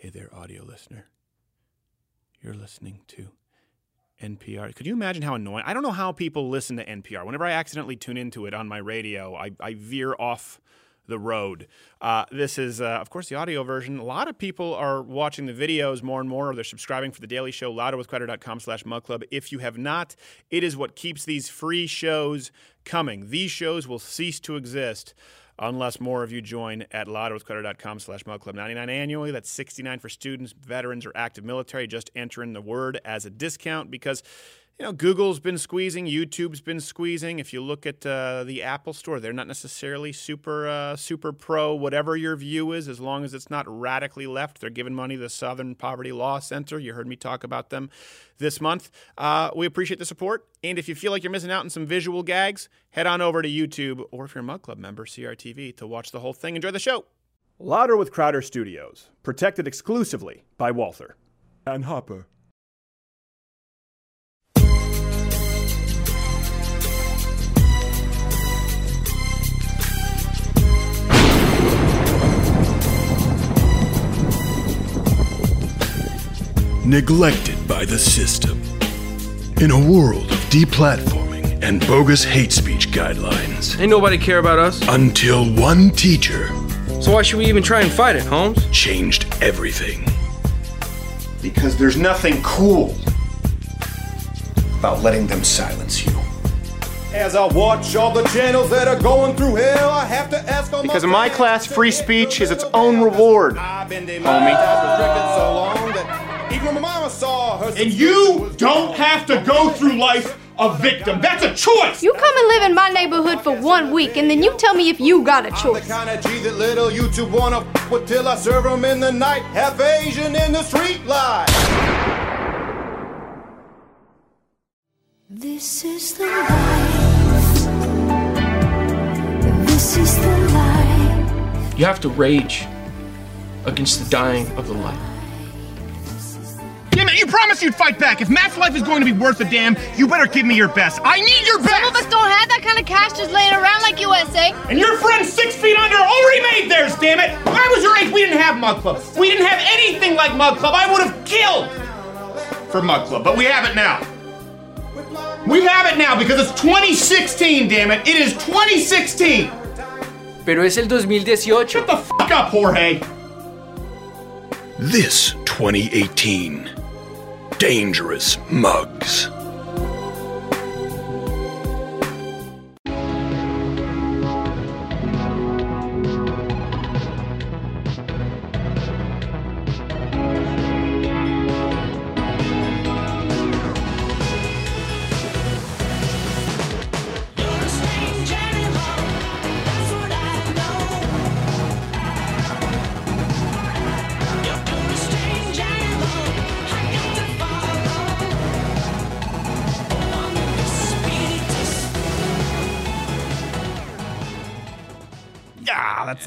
Hey there, audio listener. You're listening to NPR. Could you imagine how annoying? I don't know how people listen to NPR. Whenever I accidentally tune into it on my radio, I, I veer off the road. Uh, this is, uh, of course, the audio version. A lot of people are watching the videos more and more. Or they're subscribing for the Daily Show, louderwithcrowder.com slash mug club. If you have not, it is what keeps these free shows coming. These shows will cease to exist unless more of you join at louderwithcrowder.com slash club 99 annually. That's 69 for students veterans or active military. Just enter in the word as a discount because you know google's been squeezing youtube's been squeezing. If you look at uh, the apple store they're not necessarily super uh, super pro whatever your view is as long as it's not radically left. They're giving money to the southern poverty law center. You heard me talk about them this month. Uh, we appreciate the support. And if you feel like you're missing out on some visual gags head on over to youtube or if you're a mug club member crtv to watch the whole thing. Enjoy the show. Louder with crowder studios protected exclusively by walther. And hopper neglected by the system. In a world of deplatforming and bogus hate speech guidelines. Ain't nobody care about us. Until one teacher. So why should we even try and fight it, Holmes? Changed everything. Because there's nothing cool about letting them silence you. As I watch all the channels that are going through hell, I have to ask all Because in my class, free speech is its own reward, homie. And you don't have to go through life a victim. That's a choice. You come and live in my neighborhood for one week, and then you tell me if you got a choice. I'm The kind of G that little YouTube wanna f with till I serve 'em in the night. Half Asian in the street light. This is the life. This is the life. You have to rage against the dying of the light. Damn it, you promised you'd fight back. If Matt's life is going to be worth a damn, you better give me your best. I need your best! Some of us don't have that kind of cash just laying around like USA. And your friend six feet under already made theirs, damn it! When I was your age, we didn't have Mug Club. We didn't have anything like Mug Club. I would have killed for Mug Club, but we have it now. We have it now because it's 2016, damn it. It is 2016. Pero es el 2018. Shut the fuck up, Jorge. This 2018. Dangerous mugs.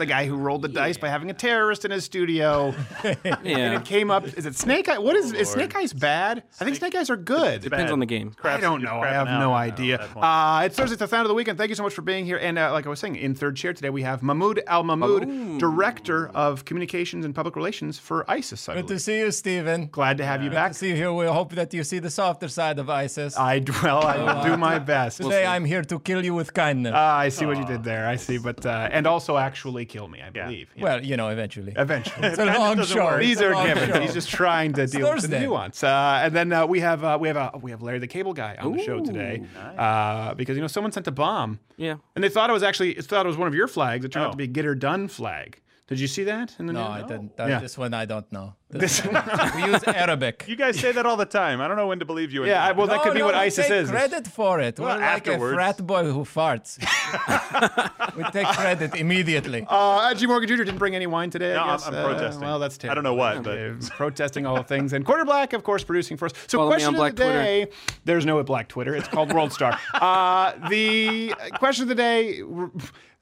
The guy who rolled the dice by having a terrorist in his studio. And it came up. Is it Snake Eye? What is, is Snake Eyes bad? I think Snake Eyes are good. Depends on the game. I don't know. I have no idea. Uh, it's Thursday, it's the sound of the weekend. Thank you so much for being here. And uh, like I was saying, in third chair today, we have Mahmoud Al Mahmoud, Director of Communications and Public Relations for ISIS. I Good to see you, Stephen. Glad to have you Good back. to see you here. We hope that you see the softer side of ISIS. I well, I do my best. Today I'm here to kill you with kindness. Ah, I see what you did there. I see, but uh, and also actually kill me. I believe. Yeah. Well, you know, eventually. Eventually, It's a long show. These are long givens. He's just trying to deal with the Thursday. nuance. Uh, and then uh, we have uh, we have uh, we have Larry the Cable Guy on the show today uh, because you know someone sent a bomb. Yeah. And they thought it was actually it thought it was one of your flags. It turned out to be a Get Her Done flag. Did you see that in the No, news? I didn't. That, Yeah. This one I don't know. This- we use Arabic. You guys say that all the time. I don't know when to believe you. Yeah, I- well, that No, could be what we ISIS take is. credit for it. Well, We're like a frat boy who farts. we take credit immediately. Uh, G. Morgan Jr. didn't bring any wine today. No, I I'm- I'm Uh, protesting. well, that's terrible. I don't know what, but- Okay, protesting all the things. And Quarter Black, of course, producing for us. So, Follow me question on of Black the Twitter. day. There's no Black Twitter. It's called World Star. Uh, the question of the day.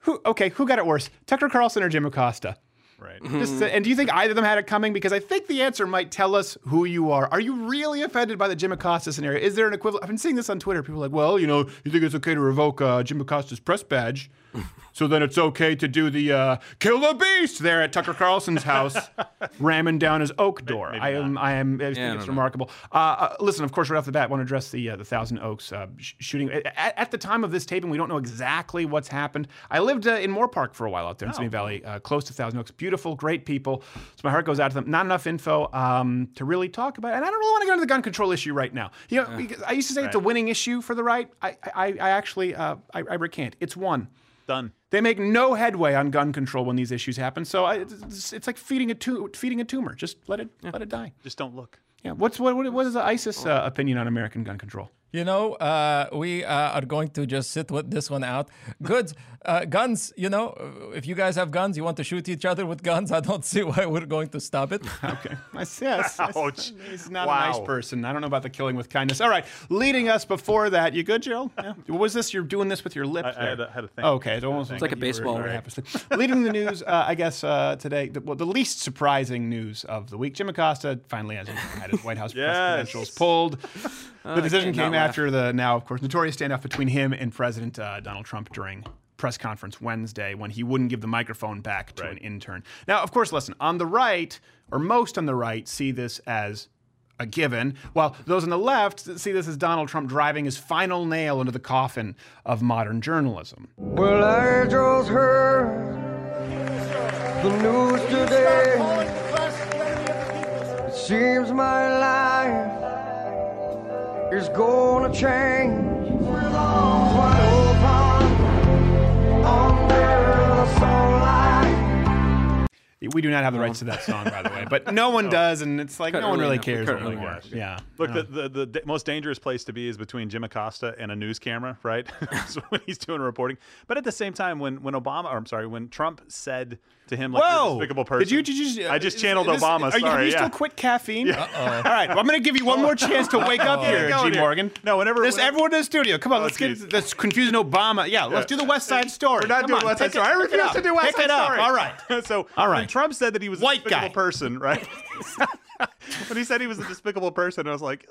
Who? Okay, who got it worse, Tucker Carlson or Jim Acosta? Right. Just, uh, and do you think either of them had it coming? Because I think the answer might tell us who you are. Are you really offended by the Jim Acosta scenario? Is there an equivalent? I've been seeing this on Twitter. People are like, well, you know, you think it's okay to revoke uh, Jim Acosta's press badge, so then it's okay to do the uh, kill the beast there at Tucker Carlson's house, ramming down his oak door. I am, I am, I think I it's don't remarkable. Uh, uh, listen, of course, right off the bat, I want to address the uh, the Thousand Oaks uh, sh- shooting. At, at the time of this taping, we don't know exactly what's happened. I lived uh, in Moorpark for a while out there in Simi Valley, uh, close to Thousand Oaks. Beautiful, great people. So my heart goes out to them. Not enough info um, to really talk about, it. and I don't really want to go into the gun control issue right now. You know, because I used to say it's a winning issue for the right. I, I, I actually, uh, I, I recant. It's one. Done. They make no headway on gun control when these issues happen. So I, it's, it's like feeding a tu- feeding a tumor. Just let it let it die. Just don't look. Yeah. What's what what, what is the ISIS uh, opinion on American gun control? You know, uh, we uh, are going to just sit with this one out. Good. Uh, guns, you know, uh, if you guys have guns, you want to shoot each other with guns, I don't see why we're going to stop it. Okay. I see. Yes. Ouch. He's not a nice person. I don't know about the killing with kindness. All right. Leading us before that, you good, Jill? Yeah. What was this? You're doing this with your lip? I- I had a- had a thing. Oh, okay. It almost It's like a you were baseball very Leading the news, uh, I guess, uh, today, the, well, the least surprising news of the week. Jim Acosta finally has had his White House press credentials pulled. The decision can't came laugh. after the now, of course, notorious standoff between him and President uh, Donald Trump during press conference Wednesday when he wouldn't give the microphone back to an intern. Now, of course, listen, on the right, or most on the right, see this as a given, while those on the left see this as Donald Trump driving his final nail into the coffin of modern journalism. Well, I just heard the news today. It seems my life is gonna change. Wide open under the sunlight. We do not have the rights to that song, by the way, but no one does, and it's like Cut no one early really enough. We cares cut early anymore. enough. Yeah. Look, the, the, the da- most dangerous place to be is between Jim Acosta and a news camera, right? so when he's doing reporting. But at the same time, when, when Obama, or I'm sorry, when Trump said to him, like, you're a Whoa! despicable person. Did you? Did you? I uh, just channeled is- Obama. Are have sorry, you yeah. still quit caffeine? Uh-oh. All right. Well, I'm going to give you one more chance to wake up here, G. here. Morgan. No, whenever- This, whenever- everyone in the studio. Come on, Oh, let's get geez. let's confusing Obama. Yeah, let's do the West Side Story. We're not Come doing on, West Side Story. I refuse to do West Side. Story. All right. so All right. Trump said that he was a White despicable guy. person, right? when he said he was a despicable person, I was like,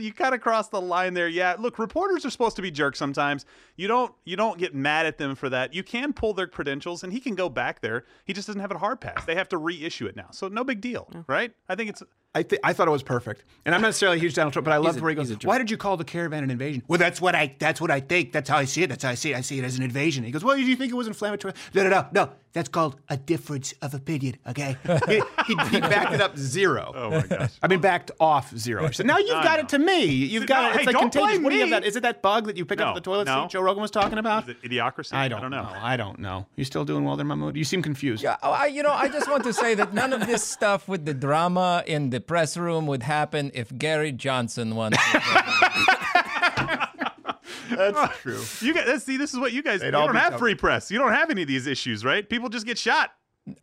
you kind of crossed the line there. Yeah, look, reporters are supposed to be jerks sometimes. You don't you don't get mad at them for that. You can pull their credentials, and he can go back there. He just doesn't have a hard pass. They have to reissue it now, so no big deal, right? I think it's I, th- I thought it was perfect, and I'm not necessarily a huge Donald Trump, but I love where he goes. he's a. Why did you call the caravan an invasion? Well, that's what I that's what I think. That's how I see it. That's how I see it. I see it as an invasion. He goes, Well, do you think it was inflammatory? No, no, no, no. That's called a difference of opinion. Okay, he, he, he backed it up zero. oh my gosh. I mean, backed off zero. So now you've I got know. it to me. You've got no, it. It's hey, like don't contagious. blame What do you have me. that? Is it that bug that you pick up at the toilet no. seat Joe Rogan was talking about? Is it idiocracy? I don't, I don't know. I don't know. You still doing well there, Mahmoud? You seem confused. Yeah, oh, I, you know, I just want to say that none of this stuff with the drama in the press room would happen if Gary Johnson won. That's true. You guys see, this is what you guys. You all don't have tough. free press. You don't have any of these issues, right? People just get shot.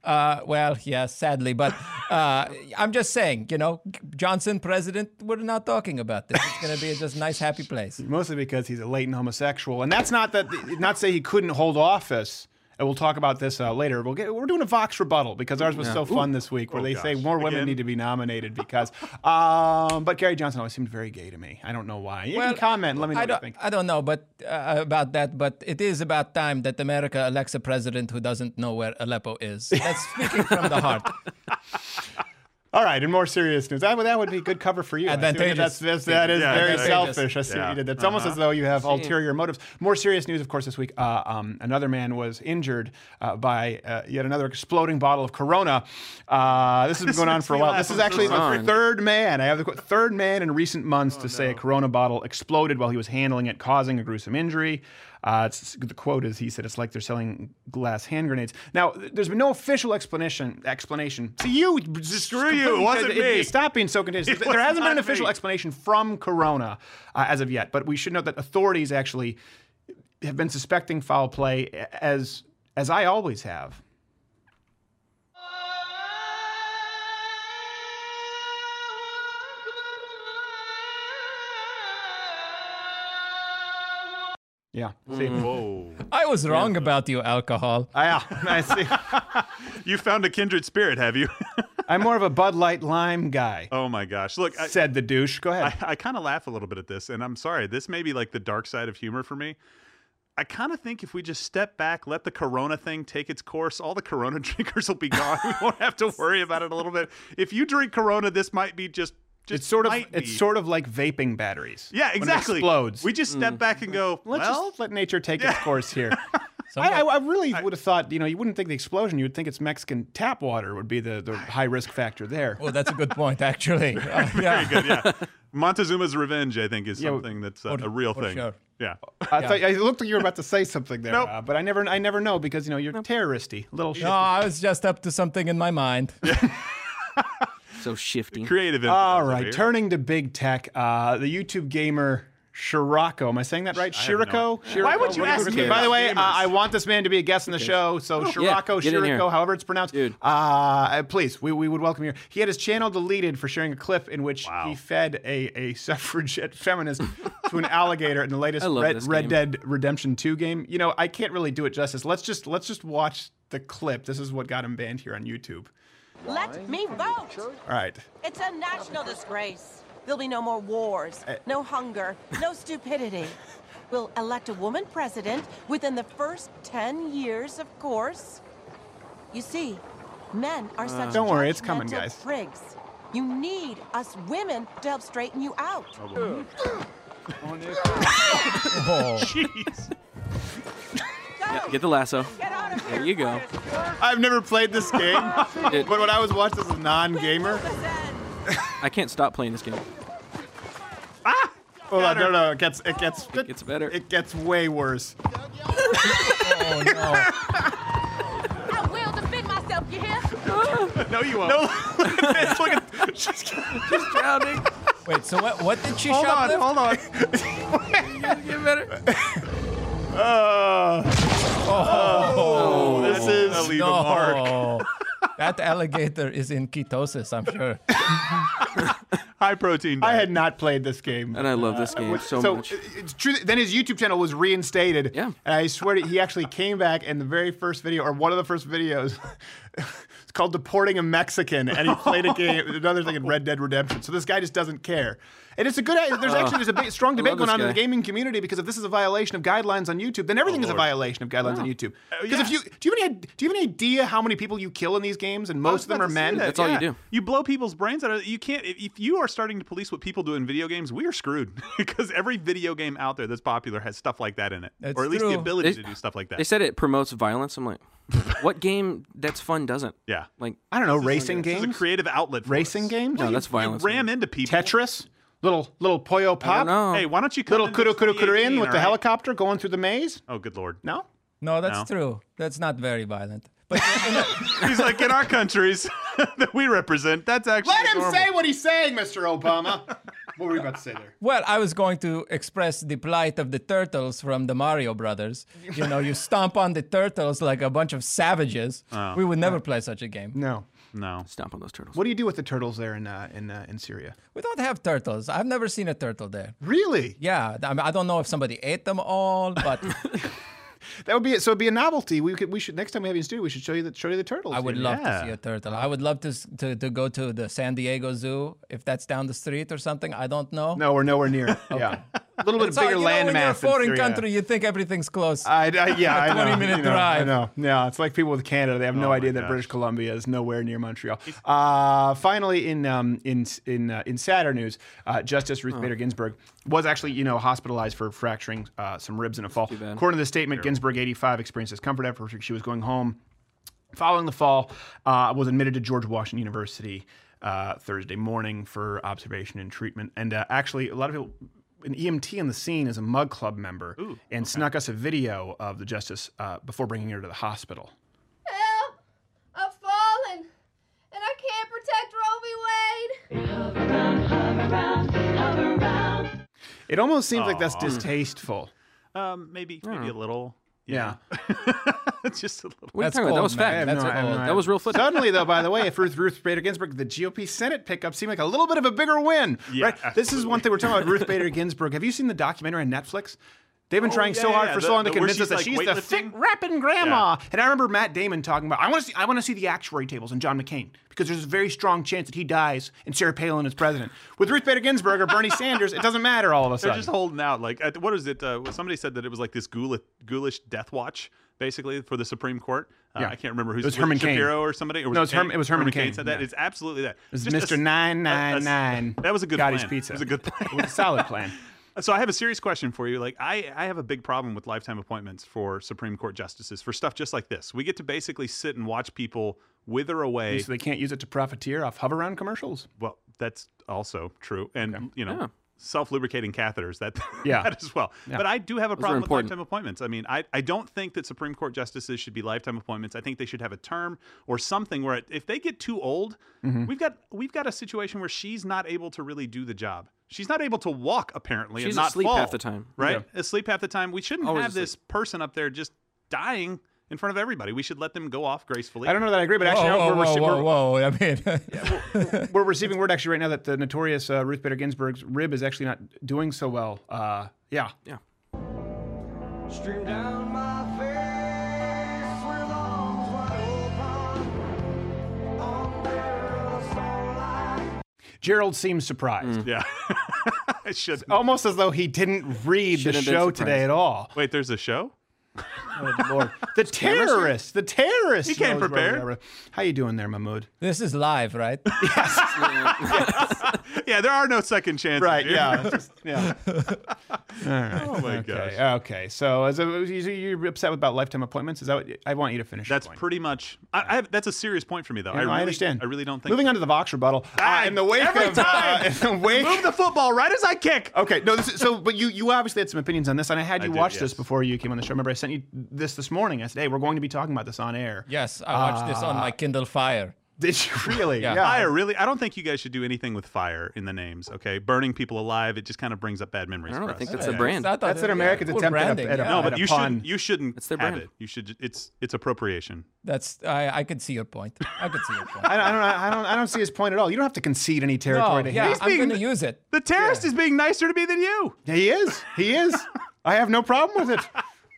Uh, well, yeah, sadly, but uh, I'm just saying, you know, Johnson president, we're not talking about this. It's going to be a just nice, happy place. Mostly because he's a latent homosexual, and that's not that. Not say he couldn't hold office. And we'll talk about this uh, later. We'll get, we're doing a Vox rebuttal because ours was so fun this week, where Oh, they say more women Again? need to be nominated because. Um, but Gary Johnson always seemed very gay to me. I don't know why. You can comment. Let me know I what you don't, think. I don't know, but uh, about that. But it is about time that America elects a president who doesn't know where Aleppo is. That's speaking from the heart. All right, and more serious news. That, would- that would be good cover for you. I see what you did. Advantageous. That's, that's, that is Yeah, very selfish. I see what Yeah. you did. That's almost as though you have ulterior motives. More serious news, of course, this week. Uh, um, another man was injured uh, by uh, yet another exploding bottle of Corona. Uh, this has been going on for a while. This is actually the third man. I have the qu- third man in recent months Oh, to say a Corona bottle exploded while he was handling it, causing a gruesome injury. Uh, it's, the quote is, he said, "It's like they're selling glass hand grenades." Now, there's been no official explanation. Explanation. To you, Screw you, it wasn't me. Stop being so contagious. It there hasn't been an official me. explanation from Corona uh, as of yet, but we should note that authorities actually have been suspecting foul play, as as I always have. Yeah. See? Mm-hmm. Whoa. I was wrong about you, alcohol. Ah, yeah, I see. You found a kindred spirit, have you? I'm more of a Bud Light Lime guy. oh my gosh. Look, I, Said the douche. Go ahead. I, I kind of laugh a little bit at this, and I'm sorry. This may be like the dark side of humor for me. I kind of think if we just step back, let the Corona thing take its course, all the Corona drinkers will be gone. we won't have to worry about it a little bit. If you drink Corona, this might be just. Just it's sort of might it's sort of like vaping batteries. yeah, When it exactly. explodes. We just step back and go. Let's well, just let nature take its course here. So I, I, I really would have thought, you know, you wouldn't think the explosion. You would think it's Mexican tap water would be the, the high risk factor there. well, that's a good point, actually. Uh, yeah. very good. Yeah, Montezuma's revenge, I think, is Yeah, something that's uh, for- a real thing. sure. Yeah. I thought it looked like you were about to say something there, Nope. uh, but I never, I never know because you know you're terroristy, a little. No, I was just up to something in my mind. So shifty. Creative. All influence over right, here. turning to big tech, uh, the YouTube gamer Shirrako. Am I saying that right? I have no- Shirrako? Shirrako? Why would you What- ask me By the way, uh. I want this man to be a guest on the show. So Shirrako, get in. Shirrako, however it's pronounced. Dude. Uh, please, we, we would welcome you. He had his channel deleted for sharing a clip in which Wow. he fed a, a suffragette feminist to an alligator in the latest Red, Red. Dead Redemption 2 game. You know, I can't really do it justice. Let's just let's just watch the clip. This is what got him banned here on YouTube. Let me vote. All right. It's a national disgrace. There'll be no more wars, Eh. no hunger, no stupidity. We'll elect a woman president within the first 10 years, of course. You see, men are such Don't worry, it's coming, guys. prigs. You need us women to help straighten you out. Oh, Jeez. Yeah, get the lasso. Get out of There you go. I've never played this game, but when I was watching as a non-gamer, I can't stop playing this game. hold on, no, no, it gets it gets It gets better. it gets way worse. oh no. I will defend myself, you hear? No, you won't. No, look at this. Look at she's, Just drowning. Wait, so what, what did she hold on, shoplift? hold on. Get better. uh, Oh, this oh. is I'll leave a mark. no. that alligator is in ketosis, I'm sure. High protein. I diet. had not played this game. And I love this uh, game so, so much. it- it's true. that- Then his YouTube channel was reinstated. Yeah. And I swear to, he actually came back in the very first video, or one of the first videos. it's called "Deporting a Mexican," and he played a game, another thing in Red Dead Redemption. So this guy just doesn't care. And it's a good. There's oh. actually there's a big, strong debate going this on in the gaming community because if this is a violation of guidelines on YouTube, then everything is a oh, violation of guidelines on YouTube. Oh, because if you do you have any do you have any idea how many people you kill in these games, and most of them are men. that, That's all you do. You blow people's brains out. You can't. If, if you are starting to police what people do in video games, we are screwed because every video game out there that's popular has stuff like that in it, That's or at least true. the ability They- to do stuff like that. They said it promotes violence. I'm like, what game that's fun doesn't? yeah. Like, I don't know racing This is a creative outlet. For racing us. games, no, that's violence. You ram into people. Tetris, little little Puyo Pop. know. Hey, why don't you come Little into kudo kudo kudo in with the all right? helicopter going through the maze? Oh, good lord. No? No, that's No. true. That's not very violent. But He's like in our countries that we represent. That's actually Let him normal. say what he's saying, Mr. Obama. what were you about to say there? Well, I was going to express the plight of the turtles from the Mario Brothers. You know, you stomp on the turtles like a bunch of savages. Oh. We would never play such a game. No. No. Stomp on those turtles. What do you do with the turtles there in uh, in uh, in Syria? We don't have turtles. I've never seen a turtle there. Really? Yeah, I, mean, I don't know if somebody ate them all, but That would be it. So it'd be a novelty. We could we should next time we have you in studio, we should show you the show you the turtles. I would here. love to see a turtle. I would love to, to to go to the San Diego Zoo if that's down the street or something. I don't know. No, we're nowhere near. it. Yeah. A little bit It's hard- bigger you know, when you're a foreign Syria. country, you think everything's close. I, I, yeah, I know. 20 minute you know, drive. I know. Yeah, it's like people with Canada. They have no Oh my idea that. British Columbia is nowhere near Montreal. Uh, finally, in um, in in uh, in sadder news, uh, Justice Oh. Ruth Bader Ginsburg was actually you know hospitalized for fracturing uh, some ribs in a fall. According to the statement, Ginsburg, 85, experienced discomfort after she was going home. Following the fall, uh, was admitted to George Washington University uh, Thursday morning for observation and treatment. And uh, actually, a lot of people, an EMT on the scene is a Mug Club member and snuck us a video of the justice uh, before bringing her to the hospital. Help! I've fallen, and I can't protect Roe v. Wade. It almost seems like that's distasteful. Um, maybe maybe a little. Yeah. Just a little. What are you That's talking about? That cold, was man. I fact. have That's no- a I have no That was real footage. Suddenly, though, by the way, if Ruth, Ruth Bader Ginsburg, the GOP Senate pickup seemed like a little bit of a bigger win. Yeah, right? This is one thing we're talking about Ruth Bader Ginsburg. Have you seen the documentary on Netflix? They've been Oh, trying yeah, so hard yeah. for so long to convince us that like, she's the thick weightlifting? rapping grandma. And I remember Matt Damon talking about, I want to see, I want to see the actuary tables and John McCain because there's a very strong chance that he dies and Sarah Palin is president. With Ruth Bader Ginsburg or Bernie Sanders, it doesn't matter all of a sudden, They're just holding out. Like, what is it? Uh, somebody said that it was like this ghoulish, ghoulish death watch, basically, for the Supreme Court. Uh, Yeah. I can't remember who's It was Herman. Shapiro or somebody. Or No, it was? Herm- it was Herman Cain, said that. yeah. It's absolutely that. It was Just Mr. 999. That was a good Gottie's plan. Pizza. It was a good plan. It was a solid plan. So I have a serious question for you. Like I, I have a big problem with lifetime appointments for Supreme Court justices for stuff just like this. We get to basically sit and watch people wither away. So they can't use it to profiteer off Hoveround commercials. Well, that's also true, and you know, Yeah. self-lubricating catheters that Yeah. that as well. Yeah. But I do have a Those problem with lifetime appointments. I mean, I, I don't think that Supreme Court justices should be lifetime appointments. I think they should have a term or something where it, if they get too old, Mm-hmm. we've got we've got a situation where she's not able to really do the job. She's not able to walk apparently and She's not asleep fall, half the time. right? Asleep half the time. We shouldn't Always have this person up there just dying in front of everybody. We should let them go off gracefully. I don't know that I agree, but actually, whoa, no, whoa, we're, whoa, we're, whoa, whoa. I mean, we're receiving word actually right now that the notorious uh, Ruth Bader Ginsburg's rib is actually not doing so well. Uh, yeah. Yeah. Stream down my Gerald seems surprised. Yeah. I should. Almost as though he didn't read the Shouldn't have been show surprised. today at all. Wait, there's a show? Oh, Lord. The terrorist. The terrorist. He came knows where we prepared. are. How you doing there, Mahmood? this is live, right? Yes. yeah, there are no second chances. Right, here. yeah. just- yeah. All right. Oh my okay. gosh. Okay. So, as a, you- you're upset about lifetime appointments? Is that what I want you to finish? That's point. pretty much. I, I have, that's a serious point for me, though. Yeah, I, really, I understand. I really don't think. Moving on to the Vox rebuttal. Ah, uh, in the wake every of time! Uh, in the wake, Move the football right as I kick. Okay, no, this is, so but you you obviously had some opinions on this, and I had I you did, watch yes. this before you came on the show. Remember, I sent you this this morning. I said, "Hey, we're going to be talking about this on air." Yes, I watched this on my uh, Kindle Fire. Did you really? Yeah. Fire, really? I don't think you guys should do anything with fire in the names. Okay, burning people alive. It just kind of brings up bad memories. I don't know, for I think us. that's a brand. I thought That's it- an American's yeah, cool attempt at a- branding, at a- yeah. No, at but you pun. shouldn't. You shouldn't It's their have brand. it. You should. It's it's appropriation. That's I. I could see your point. I could see your point. I, I don't I don't I don't see his point at all. You don't have to concede any territory no, to yeah, him. He's I'm being- going to use it. The terrorist is being nicer to me than you. He is. He is. I have no problem with it.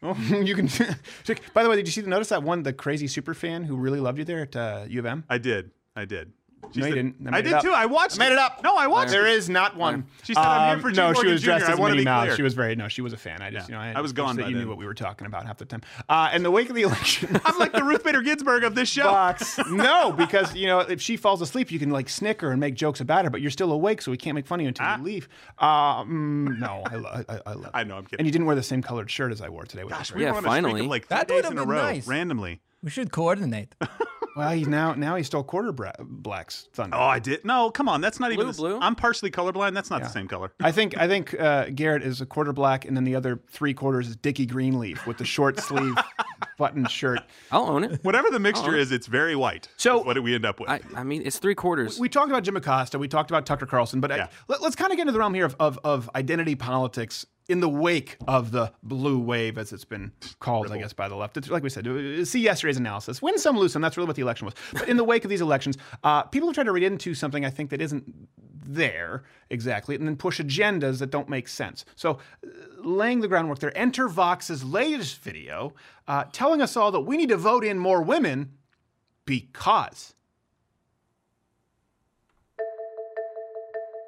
Oh, you can. By the way, did you see the notice that one the crazy super fan who really loved you there at uh, U of M? I did. I did. She No, you said- didn't. I I, did too. I watched. I made it up. No, I watched. There it. is not one. She said, "I'm here Um, for no, Gene she was Jr. dressed I as wanna Minnie be Mouse. clear. She was very no. She was a fan. I just Yeah. you know I, I was gone that by you then. knew what we were talking about half the time. Uh, in the wake of the election, I'm like the Ruth Bader Ginsburg of this show. Fox. No, because you know if she falls asleep, you can like snicker and make jokes about her, but you're still awake, so we can't make fun of you until you leave. Um, no, I, lo- I, I love. I know. I'm kidding. And you didn't wear the same colored shirt as I wore today. Which Gosh, is we great. were on a of like three That days in a row, randomly. We should coordinate. Well, he's now now he stole quarter bra- black's thunder. Oh, I did. No, come on. That's not even. Blue, the, blue? I'm partially colorblind. That's not Yeah. the same color. I think I think uh, Garrett is a quarter black, and then the other three quarters is Dickie Greenleaf with the short sleeve button shirt. I'll own it. Whatever the mixture is, it's very white. So- what do we end up with? I, I mean, it's three quarters. We talked about Jim Acosta, we talked about Tucker Carlson, but Yeah. I, let, us kind of get into the realm here of, of, of identity politics in the wake of the blue wave, as it's been called, I guess, by the left. It's, like we said, see yesterday's analysis. Win some, lose some. That's really what the election was. But in the wake of these elections, uh, people have tried to read into something I think that isn't there exactly, and then push agendas that don't make sense. So, uh, laying the groundwork there, enter Vox's latest video uh, telling us all that we need to vote in more women because.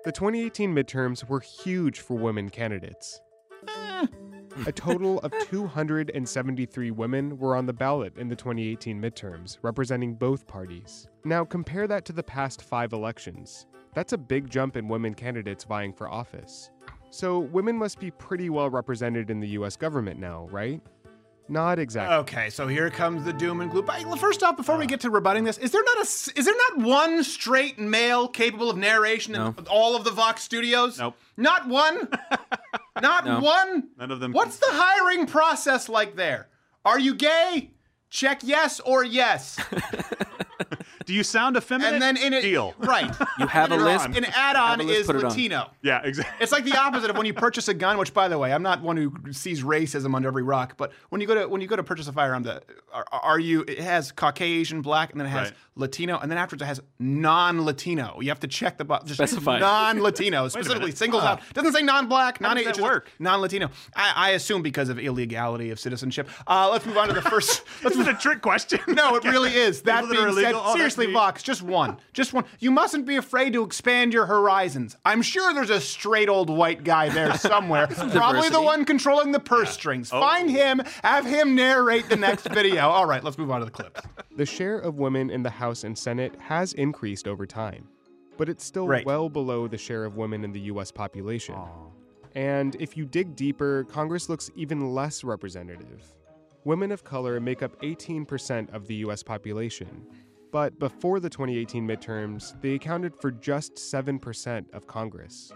The 2018 midterms were huge for women candidates. A total of 273 women were on the ballot in the 2018 midterms, representing both parties. Now, compare that to the past five elections. That's a big jump in women candidates vying for office. So, women must be pretty well represented in the US government now, right? Not exactly. Okay, so here comes the doom and gloom. But First off, before we uh. get to rebutting this, is there not a s- is there not one straight male capable of narration in all of the Vox studios? Nope. Not one. not No. one. None of them. What's the hiring process like there? Are you gay? Check yes or yes. Do you sound effeminate? And then in it, deal. right? You have a An list. An add-on list, is put it on. Latino. Yeah, exactly. It's like the opposite of when you purchase a gun. Which, by the way, I'm not one who sees racism under every rock. But when you go to when you go to purchase a firearm, the are, are you? It has Caucasian, black, and then it has Right. Latino, and then afterwards it has non-Latino. You have to check the box. Just Specify. non-Latino specifically singles out. Doesn't say non-black, non does work? Non-Latino. I, I assume because of illegality of citizenship. Uh, let's move on to the first. let's Is it a trick question? no, it really is. That People that being said? Oh, seriously, me. Vox, just one. Just one. You mustn't be afraid to expand your horizons. I'm sure there's a straight old white guy there somewhere. Probably the one controlling the purse strings. Oh. Find him, have him narrate the next video. All right, let's move on to the clips. The share of women in the House and Senate has increased over time, but it's still Right. well below the share of women in the U.S. population. And if you dig deeper, Congress looks even less representative. Women of color make up 18% of the U.S. population, but before the 2018 midterms, they accounted for just 7% of Congress.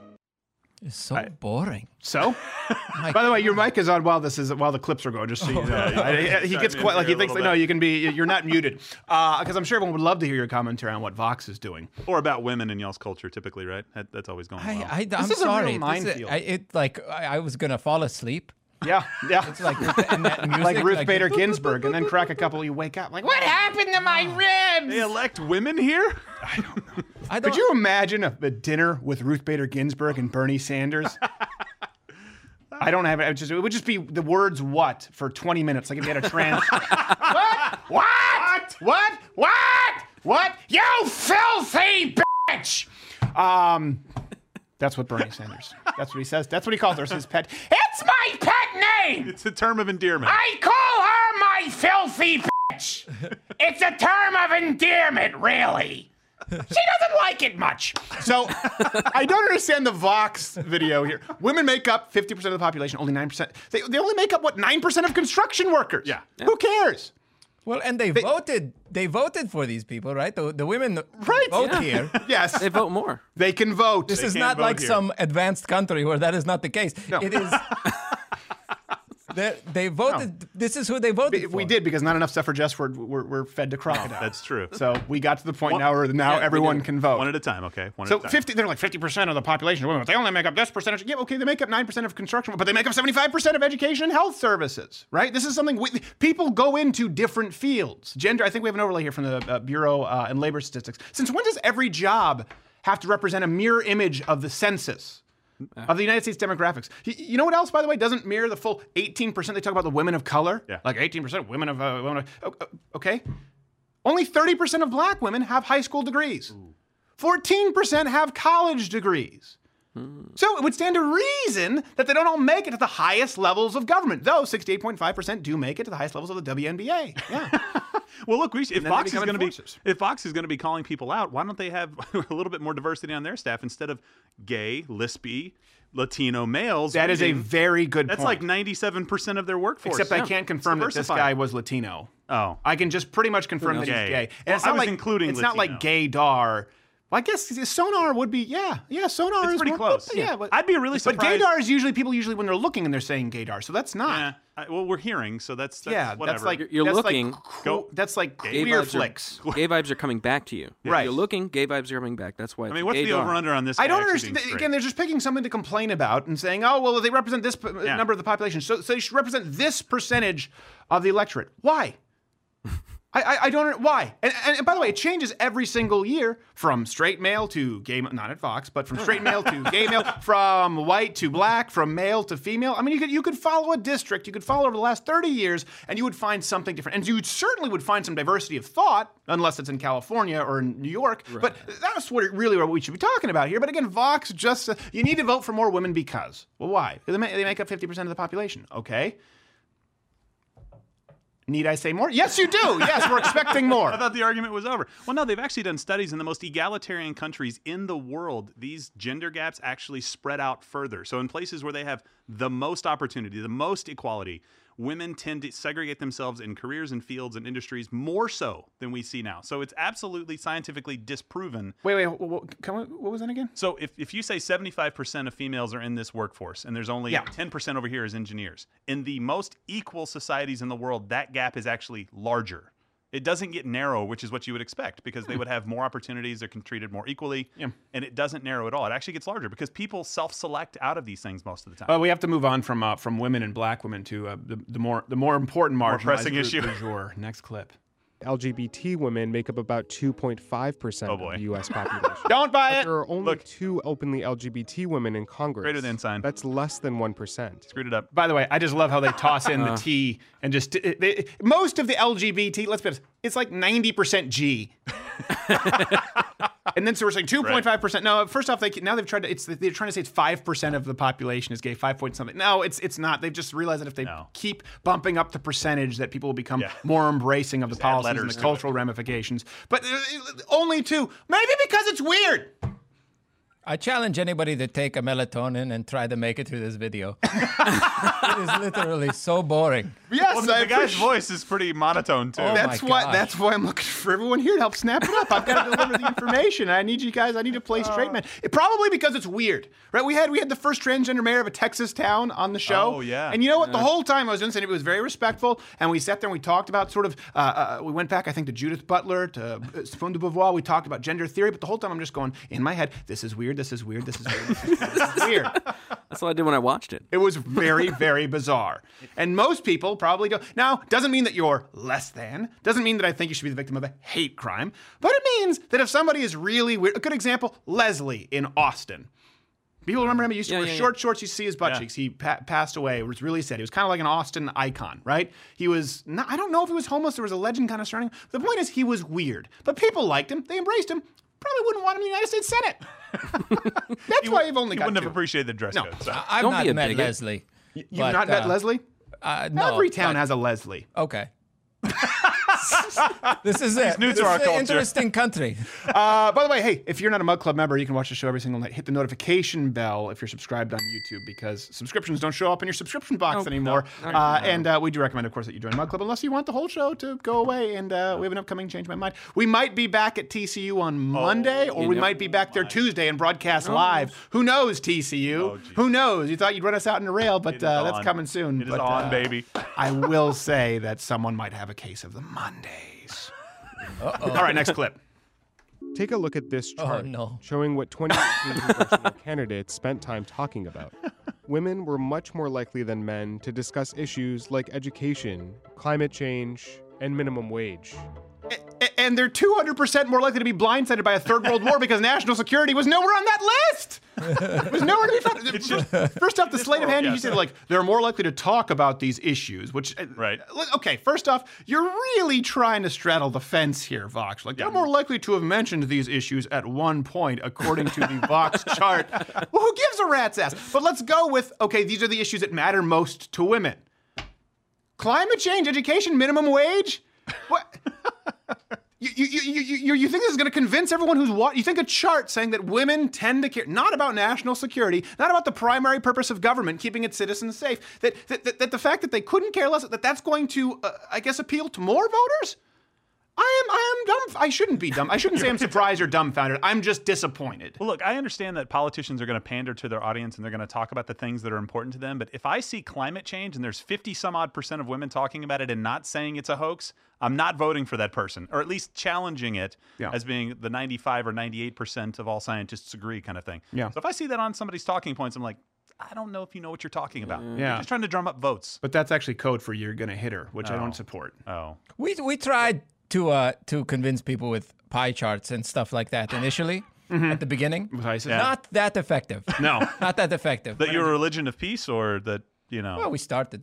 It's so boring. So, by the way, your mic is on while this is while the clips are going. Just so you oh, know, I- I- he gets Chime quite like he thinks. little No, you can be. You're not muted uh, because I'm sure everyone would love to hear your commentary on what Vox is doing. Or about women in y'all's culture, typically, right? That, that's always going I, well. I, I'm is a real sorry. This is- I, it like I, I was gonna fall asleep. Yeah, yeah. It's like and that music, like Ruth Bader Ginsburg, and then crack a couple. You wake up like, what happened to my ribs? they elect women here? I don't, know. Could you imagine a, a dinner with Ruth Bader Ginsburg and Bernie Sanders? I don't have it. Just, it would just be the words "what" for 20 minutes. Like if you had a trans. what? What? What? What? What? You filthy bitch! Um, that's what Bernie Sanders. That's what he says. That's what he calls her. His pet. It's my pet name. It's a term of endearment. I call her my filthy bitch. it's a term of endearment, really. She doesn't like it much. So I don't understand the Vox video here. Women make up 50% of the population, only 9%. They, they only make up, what, 9% of construction workers? Yeah. Who cares? well, and they, voted. They voted for these people, right? The, the women Right. vote Yeah. here. Yes. They vote more. They can vote. This is can't like here. some advanced country where that is not the case. No. It is. they, they voted. This is who they voted We- for. we did because not enough suffragettes were, were, were fed to crocodiles. That's true. So we got to the point One- now where now Yeah, everyone can vote. One at a time, okay? One so at a time. 50, they're like 50% of the population are women, but they only make up this percentage. Yeah, okay, they make up 9% of construction, but they make up 75% of education and health services, right? This is something we, people go into different fields. Gender, I think we have an overlay here from the uh, Bureau uh, and Labor Statistics. Since when does every job have to represent a mirror image of the census? Of the United States demographics. You know what else, by the way, doesn't mirror the full 18% they talk about the women of color? Yeah. Like 18% women of, uh, women of okay. Only 30% of black women have high school degrees. 14% have college degrees. So it would stand to reason that they don't all make it to the highest levels of government, though 68.5% do make it to the highest levels of the WNBA. Yeah. Well, look, we should, if Vox is going to be if Vox is going to be calling people out, why don't they have a little bit more diversity on their staff instead of gay, lispy, Latino males? that is a very good That's point. like ninety-seven percent of their workforce. Except I can't confirm that this guy was Latino. Oh, I can just pretty much confirm that he's Gay. gay. And Well, it's I not was like including It's not Latino. like gaydar. Well, I guess sonar would be yeah, yeah. Sonar It's is pretty more- close. Yeah, Yeah. but, I'd be really surprised. But gaydar is usually people usually when they're looking and they're saying gaydar, so that's not. Yeah. I, well, we're hearing, so that's, that's yeah, whatever. that's like You're- you're that's looking- Like, cool, that's like Gay queer vibes flicks. Are, gay vibes are coming back to you. Right. You're looking, gay vibes are coming back. That's why. I mean, what's the over under on this? I don't understand. being? Again, they're just picking something to complain about and saying, "Oh, well, they represent this p- Yeah. number of the population, so, so they should represent this percentage of the electorate." Why? I, I, I don't know why. And, and, and by the way, it changes every single year from straight male to gay, not at Vox, but from straight male to gay male, from white to black, from male to female. I mean, you could you could follow a district, you could follow over the last 30 years, and you would find something different. And you certainly would find some diversity of thought, unless it's in California or in New York. But that's what it, really what we should be talking about here. But again, Vox just uh, you need to vote for more women because well, why? They make up 50% of the population. Okay. Need I say more? Yes, you do. Yes, we're expecting more. I thought the argument was over. Well, no, they've actually done studies in the most egalitarian countries in the world. These gender gaps actually spread out further. So, in places where they have the most opportunity, the most equality, women tend to segregate themselves in careers and fields and industries more so than we see now. So, it's absolutely scientifically disproven. Wait, wait, what, what was that again? So, if, if you say 75% of females are in this workforce and there's only Yeah. 10% over here as engineers, in the most equal societies in the world, that gap is actually larger. It doesn't get narrow, which is what you would expect because they would have more opportunities. They're treated more equally. Yeah. And it doesn't narrow at all. It actually gets larger because people self select out of these things most of the time. Well, we have to move on from uh, from women and black women to uh, the, the more the more important More pressing group issue. Next clip. LGBT women make up about 2.5% Oh, of the U.S. population. Don't buy But it. there are only two openly LGBT women in Congress. Greater than sign. That's less than 1%. Screwed it up. By the way, I just love how they toss in the Uh. T and just they, most of the LGBT. Let's be honest, it's like ninety percent G. and then so we're saying two point five percent. No, first off, they now they've tried to. It's they're trying to say it's five percent of the population is gay. Five point something. No, it's it's not. They've just realized that if they keep bumping up the percentage, that people will become more embracing of the add policies and the to it. cultural ramifications. But uh, only two, maybe because it's weird. I challenge anybody to take a melatonin and try to make it through this video. it is literally so boring. Yes, Well, the, I the guy's appreciate- voice is pretty monotone too. Oh that's why. gosh. That's why I'm looking for everyone here to help snap it up. I've got to deliver the information. I need you guys. I need to play straight man. It, probably because it's weird, right? We had we had the first transgender mayor of a Texas town on the show. Oh, yeah. And you know what? The whole time I was listening, it was very respectful, and we sat there and we talked about sort of. Uh, uh, we went back, I think, to Judith Butler, to uh, Simone de Beauvoir. We talked about gender theory, but the whole time I'm just going in my head. This is weird. This is weird. This is weird. This is weird. This is weird. That's what I did when I watched it. It was very, very bizarre. And most people probably go, now, doesn't mean that you're less than, doesn't mean that I think you should be the victim of a hate crime, but it means that if somebody is really weird, a good example, Leslie in Austin. People remember him. He used to Yeah, wear yeah, short shorts. You see his butt Yeah. cheeks. He pa- passed away. It was really sad. He was kind of like an Austin icon, right? He was. Not, I don't know if he was homeless. There was a legend kind of surrounding him. The point is, he was weird, but people liked him. They embraced him. Probably wouldn't want him in the United States Senate. That's why you've only got. You got wouldn't two. have appreciated the dress No. code. So. I've Don't not be a met bigot. Leslie. You've but, not met uh, Leslie? Uh, no, Every town but- has a Leslie. Okay. this is it. new to our culture. interesting country. Uh, by the way, hey, if you're not a Mug Club member, you can watch the show every single night. Hit the notification bell if you're subscribed on YouTube because subscriptions don't show up in your subscription box Nope. anymore. No. Uh, and uh, we do recommend, of course, that you join Mug Club unless you want the whole show to go away. And uh, we have an upcoming Change My Mind. We might be back at TCU on Monday, or we might be back there Tuesday and broadcast live. Who knows, TCU? Who knows? You thought you'd run us out in the rail, but uh, that's coming soon. It is But, on, uh, baby. I will say that someone might have a case of the Mondays. All right, next clip. Take a look at this Oh, chart no. showing what 2018 congressional candidates spent time talking about. Women were much more likely than men to discuss issues like education, climate change, and minimum wage. And they're 200% more likely to be blindsided by a third world war because national security was nowhere on that list. It was nowhere to be found. First, first off, the slate of hand, you said like they're more likely to talk about these issues, which uh, Right. Okay, first off, you're really trying to straddle the fence here, Vox. Like they're more likely to have mentioned these issues at one point, according to the Vox chart. Well, who gives a rat's ass? But let's go with okay. These are the issues that matter most to women: climate change, education, minimum wage. What? You, you, you, you, you, think this is going to convince everyone who's what? You think a chart saying that women tend to care, not about national security, not about the primary purpose of government, keeping its citizens safe, that, that, that, that the fact that they couldn't care less, that that's going to, uh, I guess, appeal to more voters? I am, I am dumb. I shouldn't be dumb. I shouldn't say I'm surprised or dumbfounded. I'm just disappointed. Well, look, I understand that politicians are going to pander to their audience and they're going to talk about the things that are important to them. But if I see climate change and there's 50 some odd percent of women talking about it and not saying it's a hoax, I'm not voting for that person, or at least challenging it Yeah. as being the 95 or 98 percent of all scientists agree kind of thing. Yeah. So if I see that on somebody's talking points, I'm like, I don't know if you know what you're talking about. You're Yeah. just trying to drum up votes. But that's actually code for you're going to hit her, which I Oh. don't support. Oh. We we tried to uh to convince people with pie charts and stuff like that initially at the beginning. With ISIS? Yeah. Not that effective. No. Not that effective. That you're a religion of peace or that, you know. Well, we started.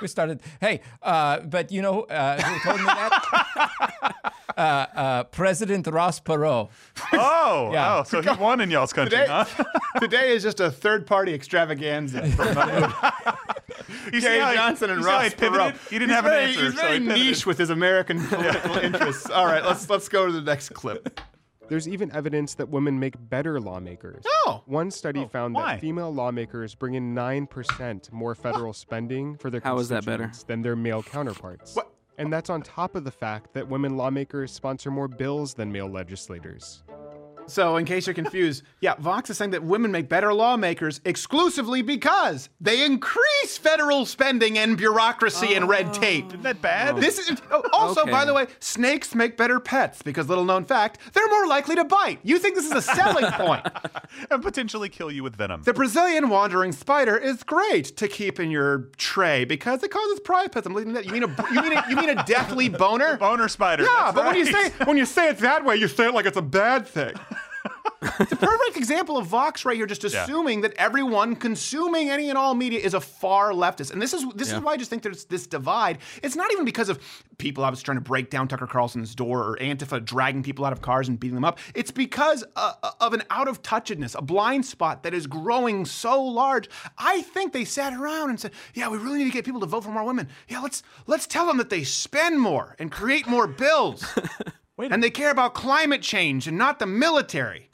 We started. Hey, uh, but you know uh, who told me that? uh, uh, President Ross Perot. oh, Yeah. oh, so he won in y'all's country, Today, huh? today is just a third party extravaganza. From You Gary Johnson and you see how Ross he? Perot. He didn't He's have an very, answer, He's so very he niche with his American political interests. All right, let's let's go to the next clip. There's even evidence that women make better lawmakers. Oh. One study found why? that female lawmakers bring in 9% more federal spending for their How is that better? constituents than their male counterparts. What? And that's on top of the fact that women lawmakers sponsor more bills than male legislators. So, in case you're confused, yeah, Vox is saying that women make better lawmakers exclusively because they increase federal spending and bureaucracy and red oh. tape. Isn't that bad? Oh. This is oh, also, by the way, snakes make better pets because little known fact, they're more likely to bite. You think this is a selling point? and potentially kill you with venom. The Brazilian wandering spider is great to keep in your tray because it causes priapism. You mean a you mean a, you mean a deathly boner? Boner spider. Yeah, but when you say when you say it that way, you say it like it's a bad thing. It's a perfect example of Vox right here, just Yeah. assuming that everyone consuming any and all media is a far leftist. And this is this Yeah. is why I just think there's this divide. It's not even because of people obviously trying to break down Tucker Carlson's door or Antifa dragging people out of cars and beating them up. It's because uh, of an out of touchedness, a blind spot that is growing so large. I think they sat around and said, "Yeah, we really need to get people to vote for more women. Yeah, let's let's tell them that they spend more and create more bills." and they care about climate change and not the military.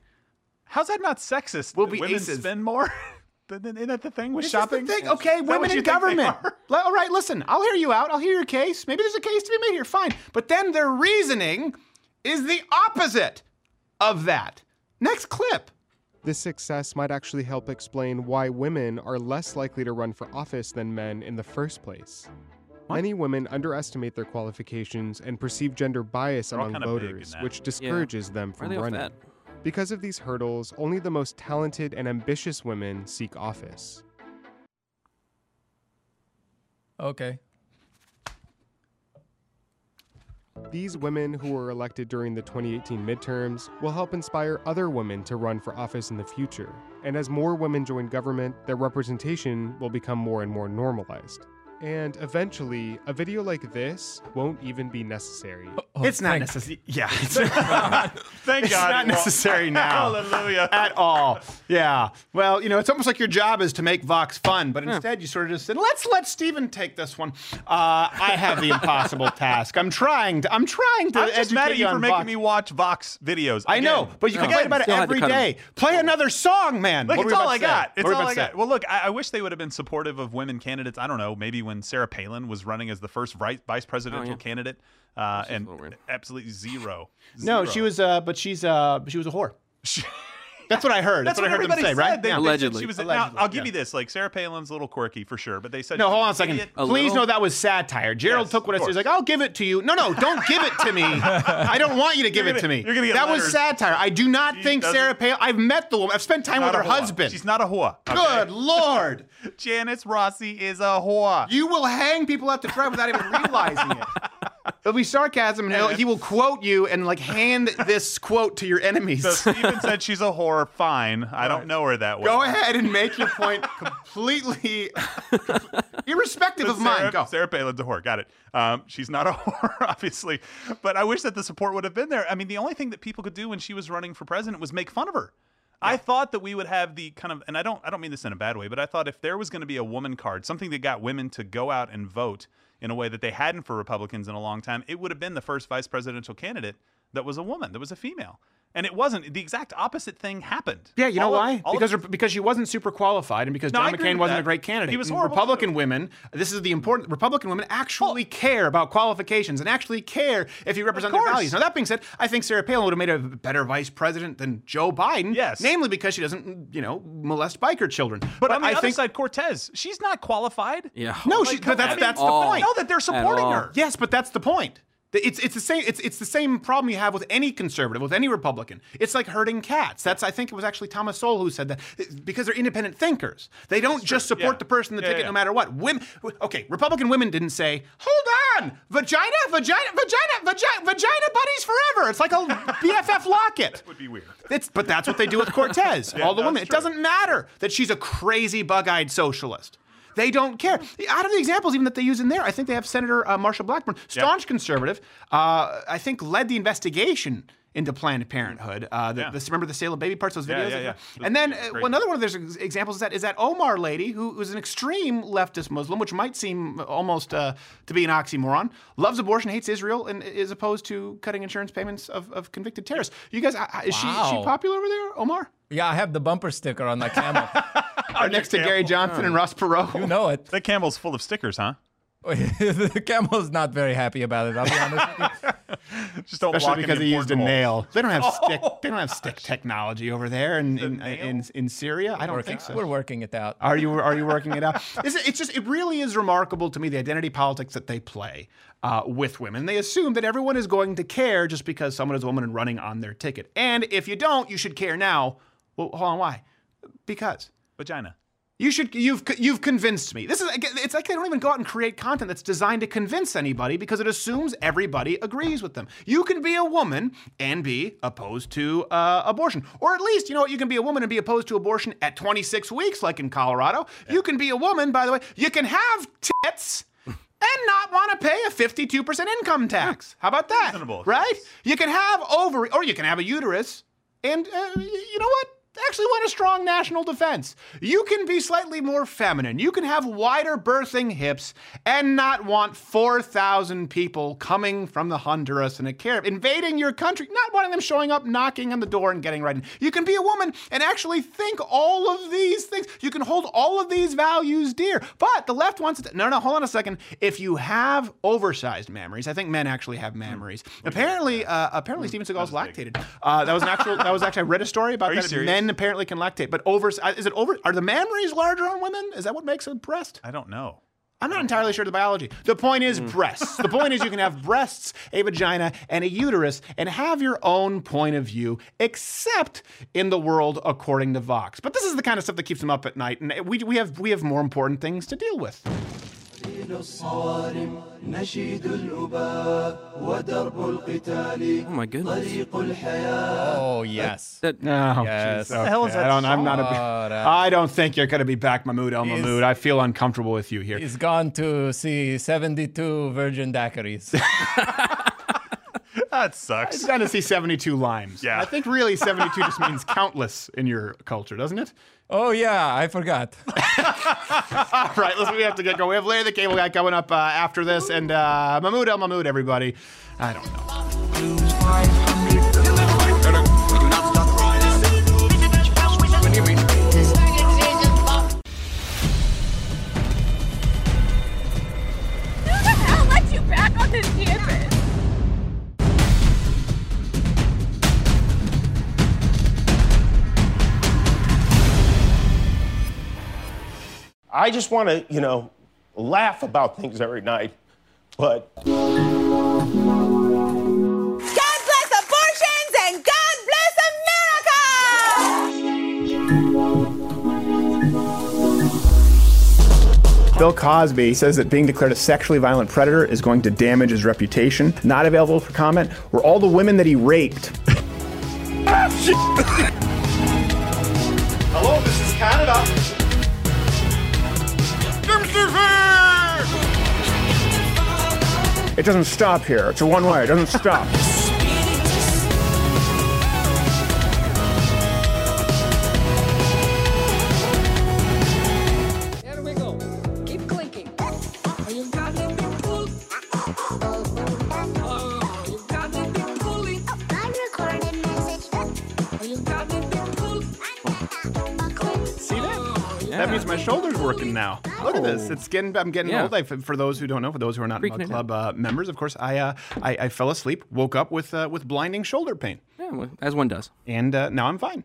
How's that not sexist? We'll be women aces. spend more? Isn't that the thing with This is shopping? the thing. Okay, Is women in you think they government. are? All right, listen, I'll hear you out. I'll hear your case. Maybe there's a case to be made here. Fine. But then their reasoning is the opposite of that. Next clip. This success might actually help explain why women are less likely to run for office than men in the first place. Many women underestimate their qualifications and perceive gender bias They're among kinda big in voters, which discourages them from running. fat? Because of these hurdles, only the most talented and ambitious women seek office. Okay. These women who were elected during the 2018 midterms will help inspire other women to run for office in the future. And as more women join government, their representation will become more and more normalized. And eventually, a video like this won't even be necessary. it's not necessary. Yeah. It's, Thank it's God. not it won't. necessary now. Hallelujah. At all. Yeah. Well, you know, it's almost like your job is to make Vox fun, but instead you sort of just said, let's let Steven take this one. Uh, I have the impossible task. I'm trying to, I'm trying to I'm just mad at you you for making Vox. me watch Vox videos. I know, but you can Again, complain about it every day. had to every cut 'em. day. Play another song, man. Look, What it's all I to say? got. It's all I got. Well, look, I, I wish they would have been supportive of women candidates. I don't know, maybe when Sarah Palin was running as the first vice presidential yeah. candidate, uh, and absolutely zero. No, she was, uh, but she's, uh, she was a whore. That's what I heard. That's, That's what I heard them everybody say, said. right? They, Yeah. they Allegedly. She was, now, Allegedly, I'll give yeah. you this. Like Sarah Palin's a little quirky for sure, but they said No, hold on a second. A Please little? know that was satire. Gerald Yes, took what I said. He's like, I'll give it to you. No, no, don't give it to me. I don't want you to give You're it to me. you're gonna get that was satire. I do not She think doesn't- Sarah Palin. I've met the woman. I've spent time with her husband. She's not a whore. Good lord. Janice Rossi is a whore. You will hang people up to dry without even realizing it. It'll be sarcasm, and he'll, he will quote you and like hand this quote to your enemies. So Steven said she's a whore. Fine. I don't know her that well. Go ahead and make your point completely irrespective But of mine. Sarah, Go. Sarah Palin's a whore. Got it. Um, she's not a whore, obviously. But I wish that the support would have been there. I mean, the only thing that people could do when she was running for president was make fun of her. I thought that we would have the kind of, and I don't, I don't mean this in a bad way, but I thought if there was going to be a woman card, something that got women to go out and vote in a way that they hadn't for Republicans in a long time, it would have been the first vice presidential candidate that was a woman, that was a female, and it wasn't. The exact opposite thing happened. Yeah, you know All of- why? all of- because her- because she wasn't super qualified, and because No, John McCain wasn't that. a great candidate. He was mm, horrible, Republican women. This is the important. Republican women actually care about qualifications and actually care if you represent their values. Now that being said, I think Sarah Palin would have made a better vice president than Joe Biden. Yes. namely because she doesn't, you know, molest biker children. But, on the I other think side, Cortez, she's not qualified. Yeah. no, Like, she, but that's that's the point. No, that they're supporting her. Yes, but that's the point. It's it's the same it's it's the same problem you have with any conservative, with any Republican. It's like herding cats. That's I think it was actually Thomas Sowell who said that because they're independent thinkers. They don't just support Yeah. the person in the Yeah, ticket yeah. no matter what. Women, okay, Republican women didn't say, "Hold on, vagina, vagina, vagina, vagina, vagina buddies forever." It's like a BFF locket. Would be weird. It's, but that's what they do with Cortez. All the women. It doesn't matter that she's a crazy bug-eyed socialist. They don't care. Out of the examples even that they use in there, I think they have Senator uh, Marsha Blackburn, staunch conservative. Uh, I think led the investigation into Planned Parenthood. Uh, the, Yeah. the- remember the sale of baby parts, those videos? yeah, yeah. And then Those uh, another one of those examples is that is that Omar lady who was an extreme leftist Muslim, which might seem almost uh, to be an oxymoron. Loves abortion, hates Israel, and is opposed to cutting insurance payments of, of convicted terrorists. You guys, uh, is she is she popular over there, Omar? Yeah, I have the bumper sticker on my camel. Or next to Gary Johnson and Ross Perot. you know it. That camel's full of stickers, huh? the camel's not very happy about it. I'll be honest with you. Just don't Especially block because he used a nail. They don't have stick. They don't have stick technology over there in in, in, in Syria. I don't Working- think so. We're working it out. Are you are you working it out? Is it, it's just it really is remarkable to me the identity politics that they play uh, with women. They assume that everyone is going to care just because someone is a woman and running on their ticket. And if you don't, you should care now. Well, hold on, why? Because vagina. You should you've you've convinced me. This is it's like they don't even go out and create content that's designed to convince anybody because it assumes everybody agrees with them. You can be a woman and be opposed to uh, abortion, or at least you know what you can be a woman and be opposed to abortion at 26 weeks, like in Colorado. You can be a woman, by the way. You can have tits. And not want to pay a 52% income tax. How about that? Reasonable. Right? You can have ovary, or you can have a uterus, and uh, you know what? Actually want a strong national defense. You can be slightly more feminine. You can have wider birthing hips and not want 4,000 people coming from the Honduras in a caravan, invading your country, not wanting them showing up, knocking on the door, and getting right in. You can be a woman and actually think all of these things. You can hold all of these values dear. But the left wants to. No, no, hold on a second. If you have oversized mammaries, I think men actually have mammaries. Apparently, uh, apparently Steven Seagal's lactated. Uh, that was an actual. That was actually I read a story about Are that. serious? Men apparently can lactate, but over uh, is it over? Are the mammaries larger on women? Is that what makes a breast? I don't know. I'm not entirely sure of the biology. The point is mm. breasts. The point is you can have breasts, a vagina, and a uterus, and have your own point of view, except in the world according to Vox. But this is the kind of stuff that keeps them up at night, and we, we have we have more important things to deal with. الصوارم نشيد الأباء ودرب القتال Oh my goodness. طريق الحياة Oh yes. That, No, Yes. jeez, What the hell is okay. that I don't, I'm not a. song? I don't think you're going to be back, Mahmoud El He's- Mahmoud. I feel uncomfortable with you here. He's gone to see 72 virgin daiquiris. That sucks. It's going to see 72 limes. Yeah. I think really 72 just means countless in your culture, doesn't it? Oh yeah, I forgot. All right, listen, we have to get going. We have Larry the Cable Guy coming up uh, after this, and uh, Mahmoud El Mahmoud, everybody. I don't know. I just want to, you know, laugh about things every night, but God bless abortions and God bless America! Bill Cosby says that being declared a sexually violent predator is going to damage his reputation. Not available for comment were all the women that he raped. ah, Hello, this is Canada. It doesn't stop here. It's a one way. It doesn't stop. that? Means my shoulder's working now. Look at this. It's getting. I'm getting Yeah. old. I, for those who don't know, for those who are not Mug Club uh, members, of course, I, uh, I I fell asleep, woke up with uh, with blinding shoulder pain, Yeah, well, as one does. and uh, now I'm fine.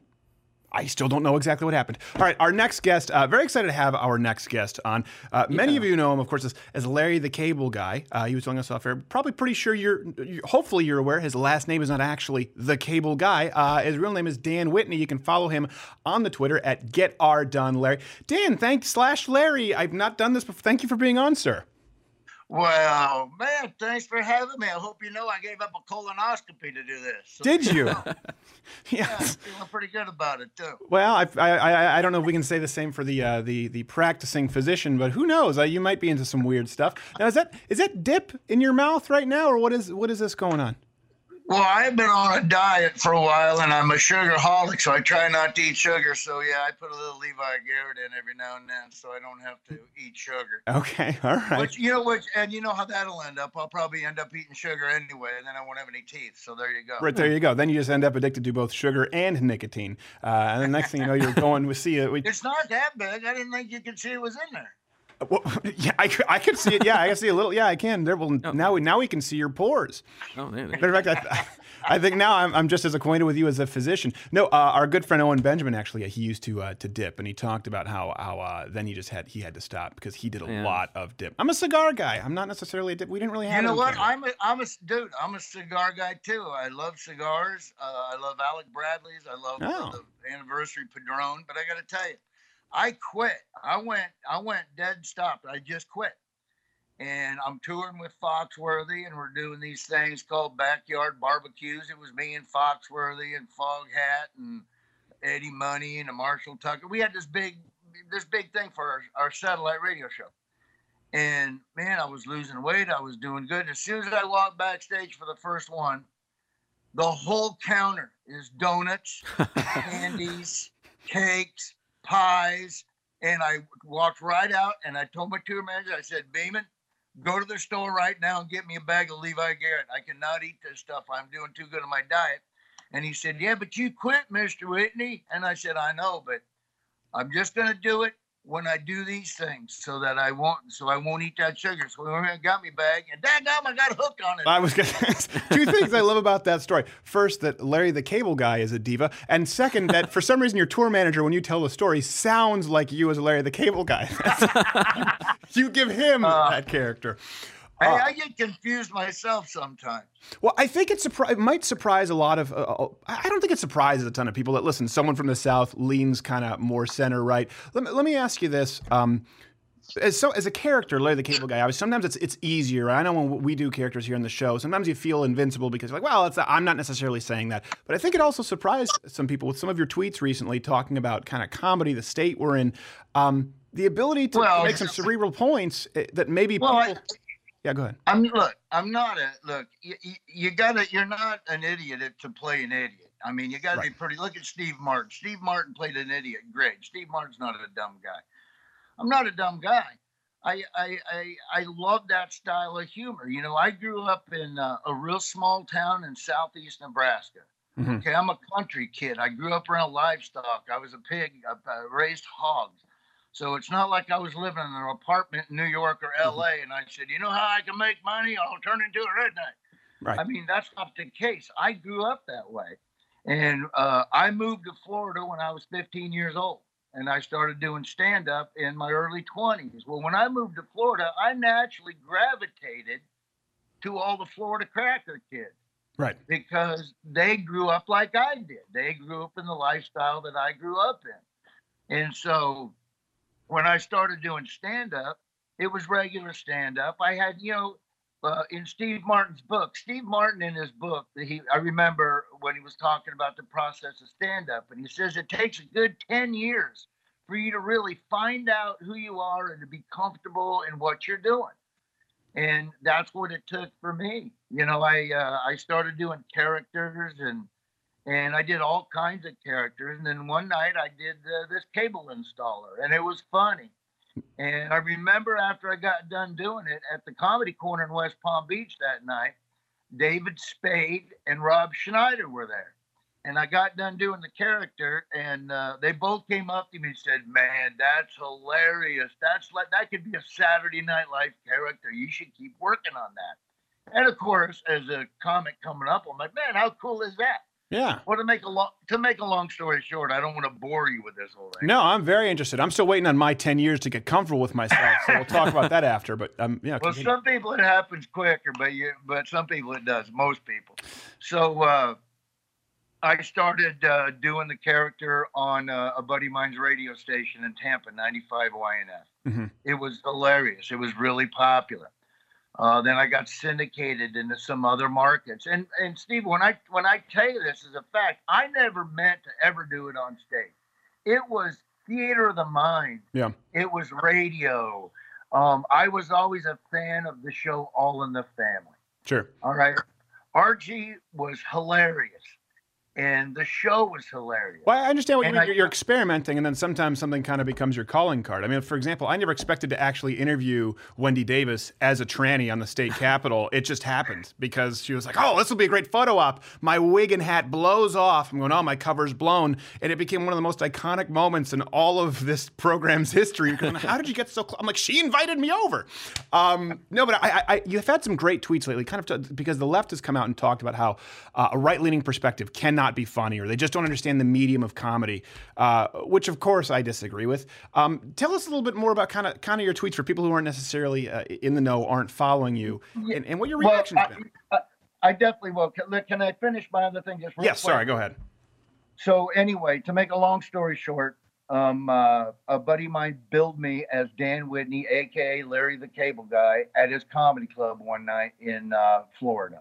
I still don't know exactly what happened. All right, our next guest. Uh, very excited to have our next guest on. Uh, Many of you know him, of course, as, as Larry the Cable Guy. Uh, he was telling us off air. Probably pretty sure you're, you Hopefully, you're aware his last name is not actually the Cable Guy. Uh, his real name is Dan Whitney. You can follow him on the Twitter at Get R Done Larry. Dan, thanks slash Larry. I've not done this before. Thank you for being on, sir. Well, man, thanks for having me. I hope you know I gave up a colonoscopy to do this. So, Did you? yeah, I'm feeling pretty good about it too. Well, I, I, I, I don't know if we can say the same for the uh, the the practicing physician, but who knows? Uh, you might be into some weird stuff. Now, is that is that dip in your mouth right now, or what is what is this going on? Well, I've been on a diet for a while, and I'm a sugarholic, so I try not to eat sugar. So yeah, I put a little Levi Garrett in every now and then, so I don't have to eat sugar. Okay, all right. Which you know, which and you know how that'll end up. I'll probably end up eating sugar anyway, and then I won't have any teeth. So there you go. Right there you go. Then you just end up addicted to both sugar and nicotine, uh, and the next thing you know, you're going with see it. We, It's not that big. I didn't think you could see it was in there. Well, yeah, I, c- I could see it. Yeah, I can see a little. Yeah, I can. There will now. We now we can see your pores. Oh, there. there. Matter of fact, I, I think now I'm, I'm just as acquainted with you as a physician. No, uh, our good friend Owen Benjamin actually, he used to uh, to dip, and he talked about how how uh, then he just had he had to stop because he did a Yeah. lot of dip. I'm a cigar guy. I'm not necessarily a dip. We didn't really have. You know what? Canada. I'm a, I'm a dude. I'm a cigar guy too. I love cigars. Uh, I love Alec Bradley's. I love uh, Oh. the anniversary Padron. But I got to tell you, I quit. I went. I went dead stopped. I just quit. And I'm touring with Foxworthy, and we're doing these things called backyard barbecues. It was me and Foxworthy and Foghat and Eddie Money and Marshall Tucker. We had this big, this big thing for our, our satellite radio show. And man, I was losing weight. I was doing good. As soon as I walked backstage for the first one, the whole counter is donuts, candies, cakes, pies. And I walked right out and I told my tour manager, I said, Beeman, go to the store right now and get me a bag of Levi Garrett. I cannot eat this stuff. I'm doing too good on my diet. And he said, Yeah, but you quit, Mr. Whitney. And I said, I know, but I'm just gonna do it when I do these things so that I won't so I won't eat that sugar. So and got me bag and daggum, I got hooked on it. I was gonna two things I love about that story. First, that Larry the Cable Guy is a diva, and second, that for some reason your tour manager, when you tell the story, sounds like you as Larry the Cable Guy. you, you give him uh, that character. Hey, I get confused myself sometimes. Well, I think it, surpri- it might surprise a lot of. Uh, uh, I don't think it surprises a ton of people that listen. Someone from the South leans kind of more center right. Let me, let me ask you this. Um, as so as a character, Larry the Cable Guy, I was, sometimes it's it's easier. I know when we do characters here on the show, sometimes you feel invincible because you're like, well, it's I'm not necessarily saying that, but I think it also surprised some people with some of your tweets recently talking about kind of comedy, the state we're in, um, the ability to Well, make some cerebral points eh, that maybe Well, I- people. Yeah, go ahead. I'm look. I'm not a look. You, you, you gotta. You're not an idiot to play an idiot. I mean, you gotta be pretty. Look at Steve Martin. Steve Martin played an idiot. Great. Steve Martin's not a dumb guy. I'm not a dumb guy. I I I, I love that style of humor. You know, I grew up in uh, a real small town in southeast Nebraska. Mm-hmm. Okay, I'm a country kid. I grew up around livestock. I was a pig. I, I raised hogs. So it's not like I was living in an apartment in New York or LA and I said, you know how I can make money? I'll turn into a redneck. Right. I mean, that's not the case. I grew up that way. And uh, I moved to Florida when I was 15 years old. And I started doing stand up in my early 20s. Well, when I moved to Florida, I naturally gravitated to all the Florida cracker kids Right. because they grew up like I did. They grew up in the lifestyle that I grew up in. And so when I started doing stand up, it was regular stand up. I had, you know, uh, in Steve Martin's book, Steve Martin in his book, he I remember when he was talking about the process of stand up, and he says it takes a good 10 years for you to really find out who you are and to be comfortable in what you're doing and that's what it took for me. You know, I uh, I started doing characters and and I did all kinds of characters. And then one night I did uh, this cable installer, and it was funny. And I remember after I got done doing it at the Comedy Corner in West Palm Beach that night, David Spade and Rob Schneider were there. And I got done doing the character, and uh, they both came up to me and said, "Man, that's hilarious. That's like that could be a Saturday Night Live character. You should keep working on that." And of course, as a comic coming up, I'm like, "Man, how cool is that?" Yeah. Well, to make a long to make a long story short, I don't want to bore you with this whole thing. No, I'm very interested. I'm still waiting on my 10 years to get comfortable with myself. So we'll talk about that after. But um, yeah, Well, continue. some people it happens quicker, but you but some people it does. Most people. So uh, I started uh, doing the character on uh, a buddy of mine's radio station in Tampa, 95 YNF. Mhm. It was hilarious. It was really popular. Uh, then I got syndicated into some other markets. And and Steve, when I when I tell you this as a fact, I never meant to ever do it on stage. It was theater of the mind. Yeah. It was radio. Um, I was always a fan of the show All in the Family. Sure. All right. Archie was hilarious. And the show was hilarious. Well, I understand what you mean. I, you're experimenting, and then sometimes something kind of becomes your calling card. I mean, for example, I never expected to actually interview Wendy Davis as a tranny on the state capitol. It just happened because she was like, "Oh, this will be a great photo op." My wig and hat blows off. I'm going, "Oh, my cover's blown," and it became one of the most iconic moments in all of this program's history. Going, How did you get so close? I'm like, "She invited me over." Um, no, but I, I, I, you've had some great tweets lately, kind of because the left has come out and talked about how uh, a right-leaning perspective cannot be funny, or they just don't understand the medium of comedy, uh, which of course I disagree with. Um, tell us a little bit more about kind of kind of your tweets for people who aren't necessarily uh, in the know, aren't following you, and, and what your Well, reactions I, been. I, I definitely will. Can, can I finish my other thing just real Yes, sorry, go ahead. So anyway, to make a long story short, um, uh, a buddy of mine billed me as Dan Whitney, aka Larry the Cable Guy, at his comedy club one night in uh, Florida.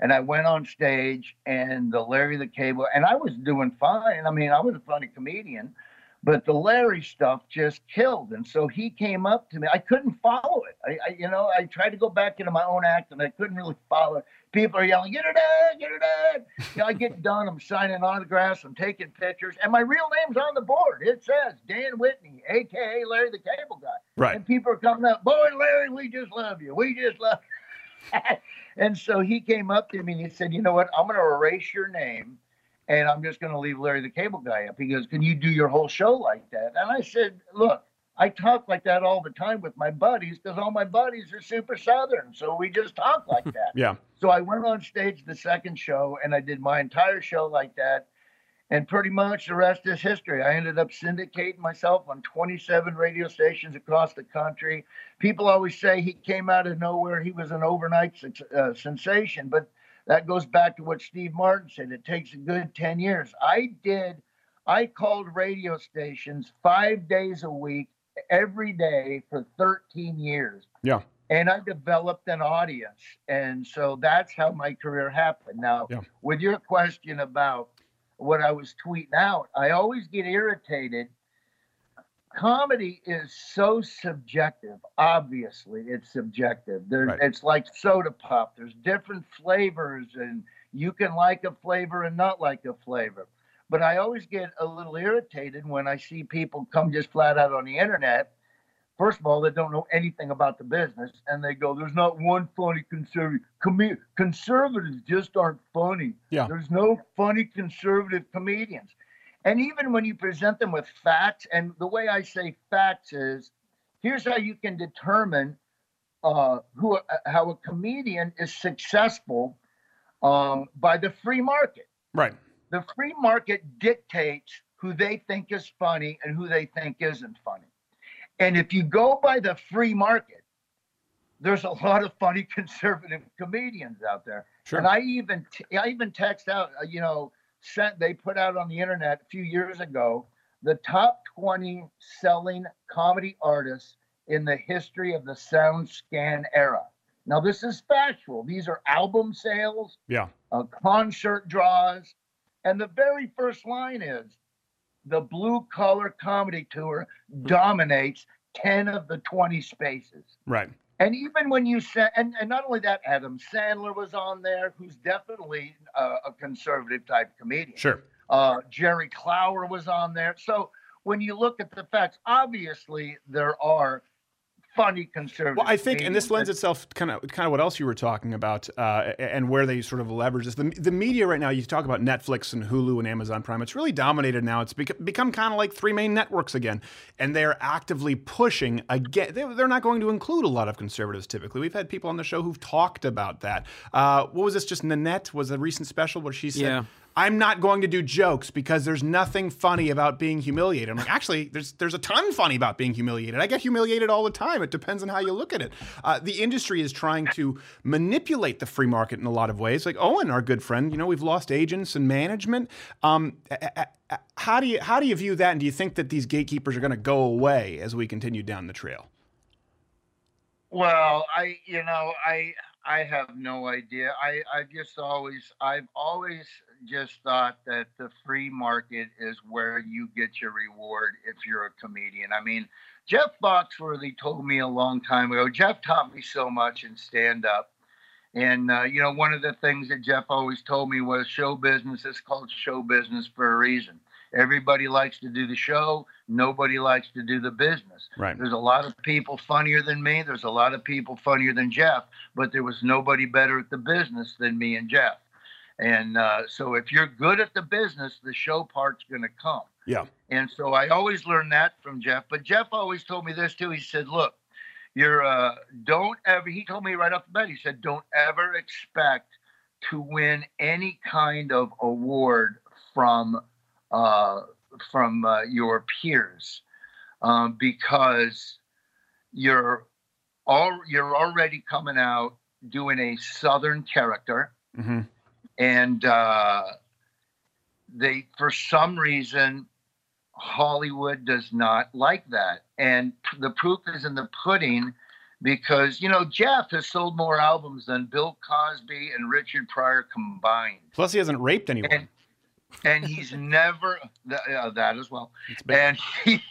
And I went on stage, and the Larry the Cable, and I was doing fine. I mean, I was a funny comedian, but the Larry stuff just killed. And so he came up to me. I couldn't follow it. I, I you know, I tried to go back into my own act, and I couldn't really follow it. People are yelling, "Get her done, get her done!" You know, I get done. I'm signing autographs. I'm taking pictures, and my real name's on the board. It says Dan Whitney, aka Larry the Cable Guy. Right. And people are coming up, boy, Larry, we just love you. We just love. and so he came up to me and he said, "You know what? I'm going to erase your name, and I'm just going to leave Larry the Cable Guy up." He goes, "Can you do your whole show like that?" And I said, "Look." I talk like that all the time with my buddies because all my buddies are super southern. So we just talk like that. Yeah. So I went on stage the second show and I did my entire show like that. And pretty much the rest is history. I ended up syndicating myself on 27 radio stations across the country. People always say he came out of nowhere. He was an overnight uh, sensation, but that goes back to what Steve Martin said. It takes a good 10 years. I did, I called radio stations five days a week, every day for 13 years Yeah. and I developed an audience. And so that's how my career happened. Now, with your question about what I was tweeting out, I always get irritated. Comedy is so subjective. Obviously, it's subjective. There, Right. It's like soda pop. There's different flavors, and you can like a flavor and not like a flavor. But I always get a little irritated when I see people come just flat out on the internet first of all, they don't know anything about the business, and they go, "There's not one funny conservative. Com- conservatives just aren't funny. Yeah. There's no funny conservative comedians." And even when you present them with facts, and the way I say facts is, here's how you can determine uh, who uh, how a comedian is successful um, by the free market Right. the free market dictates who they think is funny and who they think isn't funny. And if you go by the free market, there's a lot of funny conservative comedians out there. Sure. And I even I even text out, uh, you know, sent they put out on the internet a few years ago the top 20 selling comedy artists in the history of the sound scan era. Now this is factual. These are album sales, Yeah. uh, concert draws. And the very first line is the blue collar comedy tour dominates 10 of the 20 spaces. Right. And even when you said, and, and not only that, Adam Sandler was on there, who's definitely uh, a conservative type comedian. Sure. Uh, Jerry Clower was on there. So when you look at the facts, obviously there are funny conservative. Well, I think, and this lends itself kind of kind of what else you were talking about, uh, and where they sort of leverage this. The, the media right now, you talk about Netflix and Hulu and Amazon Prime. It's really dominated now. It's become, become kind of like three main networks again, and they're actively pushing again. They, they're not going to include a lot of conservatives. Typically, we've had people on the show who've talked about that. Uh, what was this? Just Nanette was a recent special where she said. Yeah. I'm not going to do jokes because there's nothing funny about being humiliated. I'm like, actually, there's there's a ton funny about being humiliated. I get humiliated all the time. It depends on how you look at it. Uh, the industry is trying to manipulate the free market in a lot of ways. Like Owen, our good friend, you know, we've lost agents and management. Um, how do you how do you view that? And do you think that these gatekeepers are going to go away as we continue down the trail? Well, I you know I I have no idea. I I just always I've always just thought that the free market is where you get your reward if you're a comedian. I mean, Jeff Foxworthy told me a long time ago. Jeff taught me so much in stand up. And uh, you know, one of the things that Jeff always told me was show business is called show business for a reason. Everybody likes to do the show. Nobody likes to do the business. Right. There's a lot of people funnier than me. There's a lot of people funnier than Jeff, but there was nobody better at the business than me and Jeff. And uh, so if you're good at the business, the show part's going to come. Yeah. And so I always learned that from Jeff. But Jeff always told me this too. He said, "Look, you're uh, don't ever." He told me right off the bat. He said, "Don't ever expect to win any kind of award from uh, from uh, your peers um, because you're all you're already coming out doing a Southern character." Mm-hmm. And uh, they for some reason hollywood does not like that. And the proof is in the pudding because you know jeff has sold more albums than bill cosby and richard pryor combined. Plus, he hasn't raped anyone. and and he's never uh, that as well. And he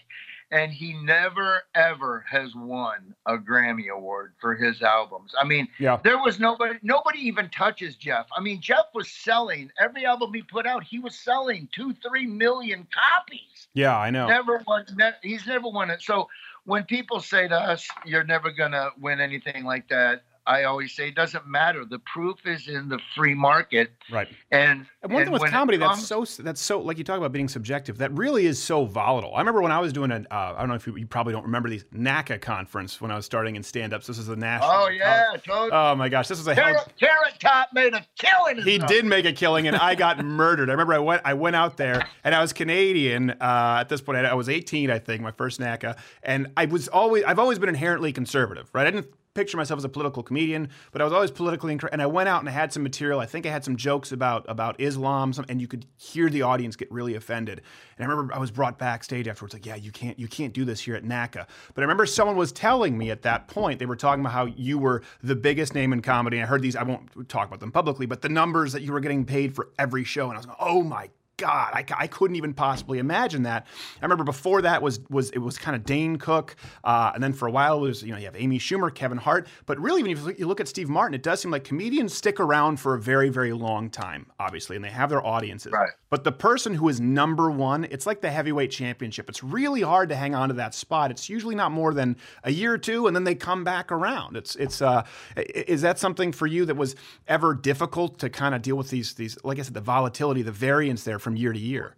and he never ever has won a grammy award for his albums i mean Yeah. there was nobody nobody even touches jeff i mean jeff was selling every album he put out he was selling two three million copies Yeah, I know. never won ne- he's never won it so when people say to us you're never gonna win anything like that i always say it doesn't matter the proof is in the free market Right. and And one thing with comedy comes- that's so that's so like you talk about being subjective. That really is so volatile. I remember when I was doing an uh, I don't know if you, you probably don't remember these NACA conference when I was starting in stand ups. This is a national. oh yeah totally. Oh my gosh, this was a hell. Carrot, Carrot Top made a killing. He this. did make a killing, and I got murdered. I remember I went I went out there, and I was Canadian uh, at this point. I I was 18, I think, my first NACA, and I was always I've always been inherently conservative, right? I didn't picture myself as a political comedian, but I was always politically incorrect. And I went out and I had some material. I think I had some jokes about about Islam, some, and you could hear the audience get really offended. And I remember I was brought backstage afterwards, like, "Yeah, you can't you can't do this here at NACA." But I remember someone was telling me at that point they were talking about how you were the biggest name in comedy. And I heard these. I won't talk about them publicly, but the numbers that you were getting paid for every show, and I was like, "Oh my." God, I, I couldn't even possibly imagine that. I remember before that was was it was kind of Dane Cook, uh, and then for a while it was you know you have Amy Schumer, Kevin Hart, but really when you look, you look at Steve Martin, it does seem like comedians stick around for a very very long time, obviously, and they have their audiences. Right. But the person who is number one, it's like the heavyweight championship. It's really hard to hang on to that spot. It's usually not more than a year or two, and then they come back around. It's it's uh, is that something for you that was ever difficult to kind of deal with these these like I said the volatility, the variance there from year to year.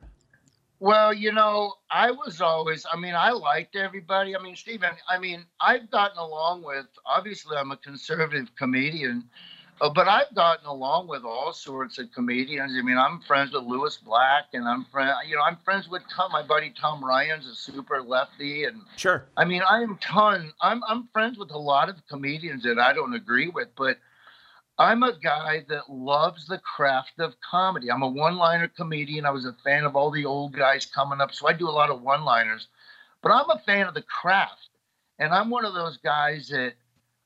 Well, you know, I was always, I mean, I liked everybody. I mean, Stephen, I mean, I've gotten along with, obviously, I'm a conservative comedian, uh, but I've gotten along with all sorts of comedians. I mean, I'm friends with Lewis Black, and I'm friend, you know, I'm friends with Tom, my buddy Tom Ryan's a super lefty, and Sure. I mean, I am ton. I'm I'm friends with a lot of comedians that I don't agree with, but I'm a guy that loves the craft of comedy. I'm a one-liner comedian. I was a fan of all the old guys coming up, so I do a lot of one-liners. But I'm a fan of the craft, and I'm one of those guys that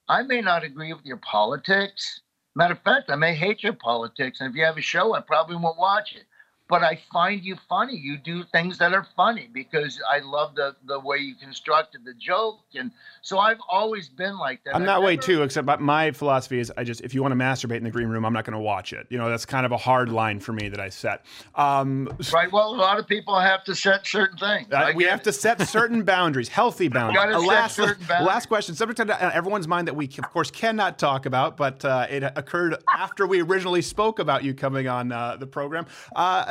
I may not agree with your politics. Matter of fact, I may hate your politics, and if you have a show, I probably won't watch it. But I find you funny. You do things that are funny because I love the the way you constructed the joke, and so I've always been like that. I'm I've that way too, except my- philosophy is I just if you want to masturbate in the green room, I'm not going to watch it. You know, that's kind of a hard line for me that I set. Um, Right. Well, a lot of people have to set certain things. Uh, we have it. to set certain boundaries, healthy boundaries. gotta A set last, certain boundaries. last question, subject on everyone's mind that we, of course, cannot talk about, but uh, it occurred after we originally spoke about you coming on uh, the program.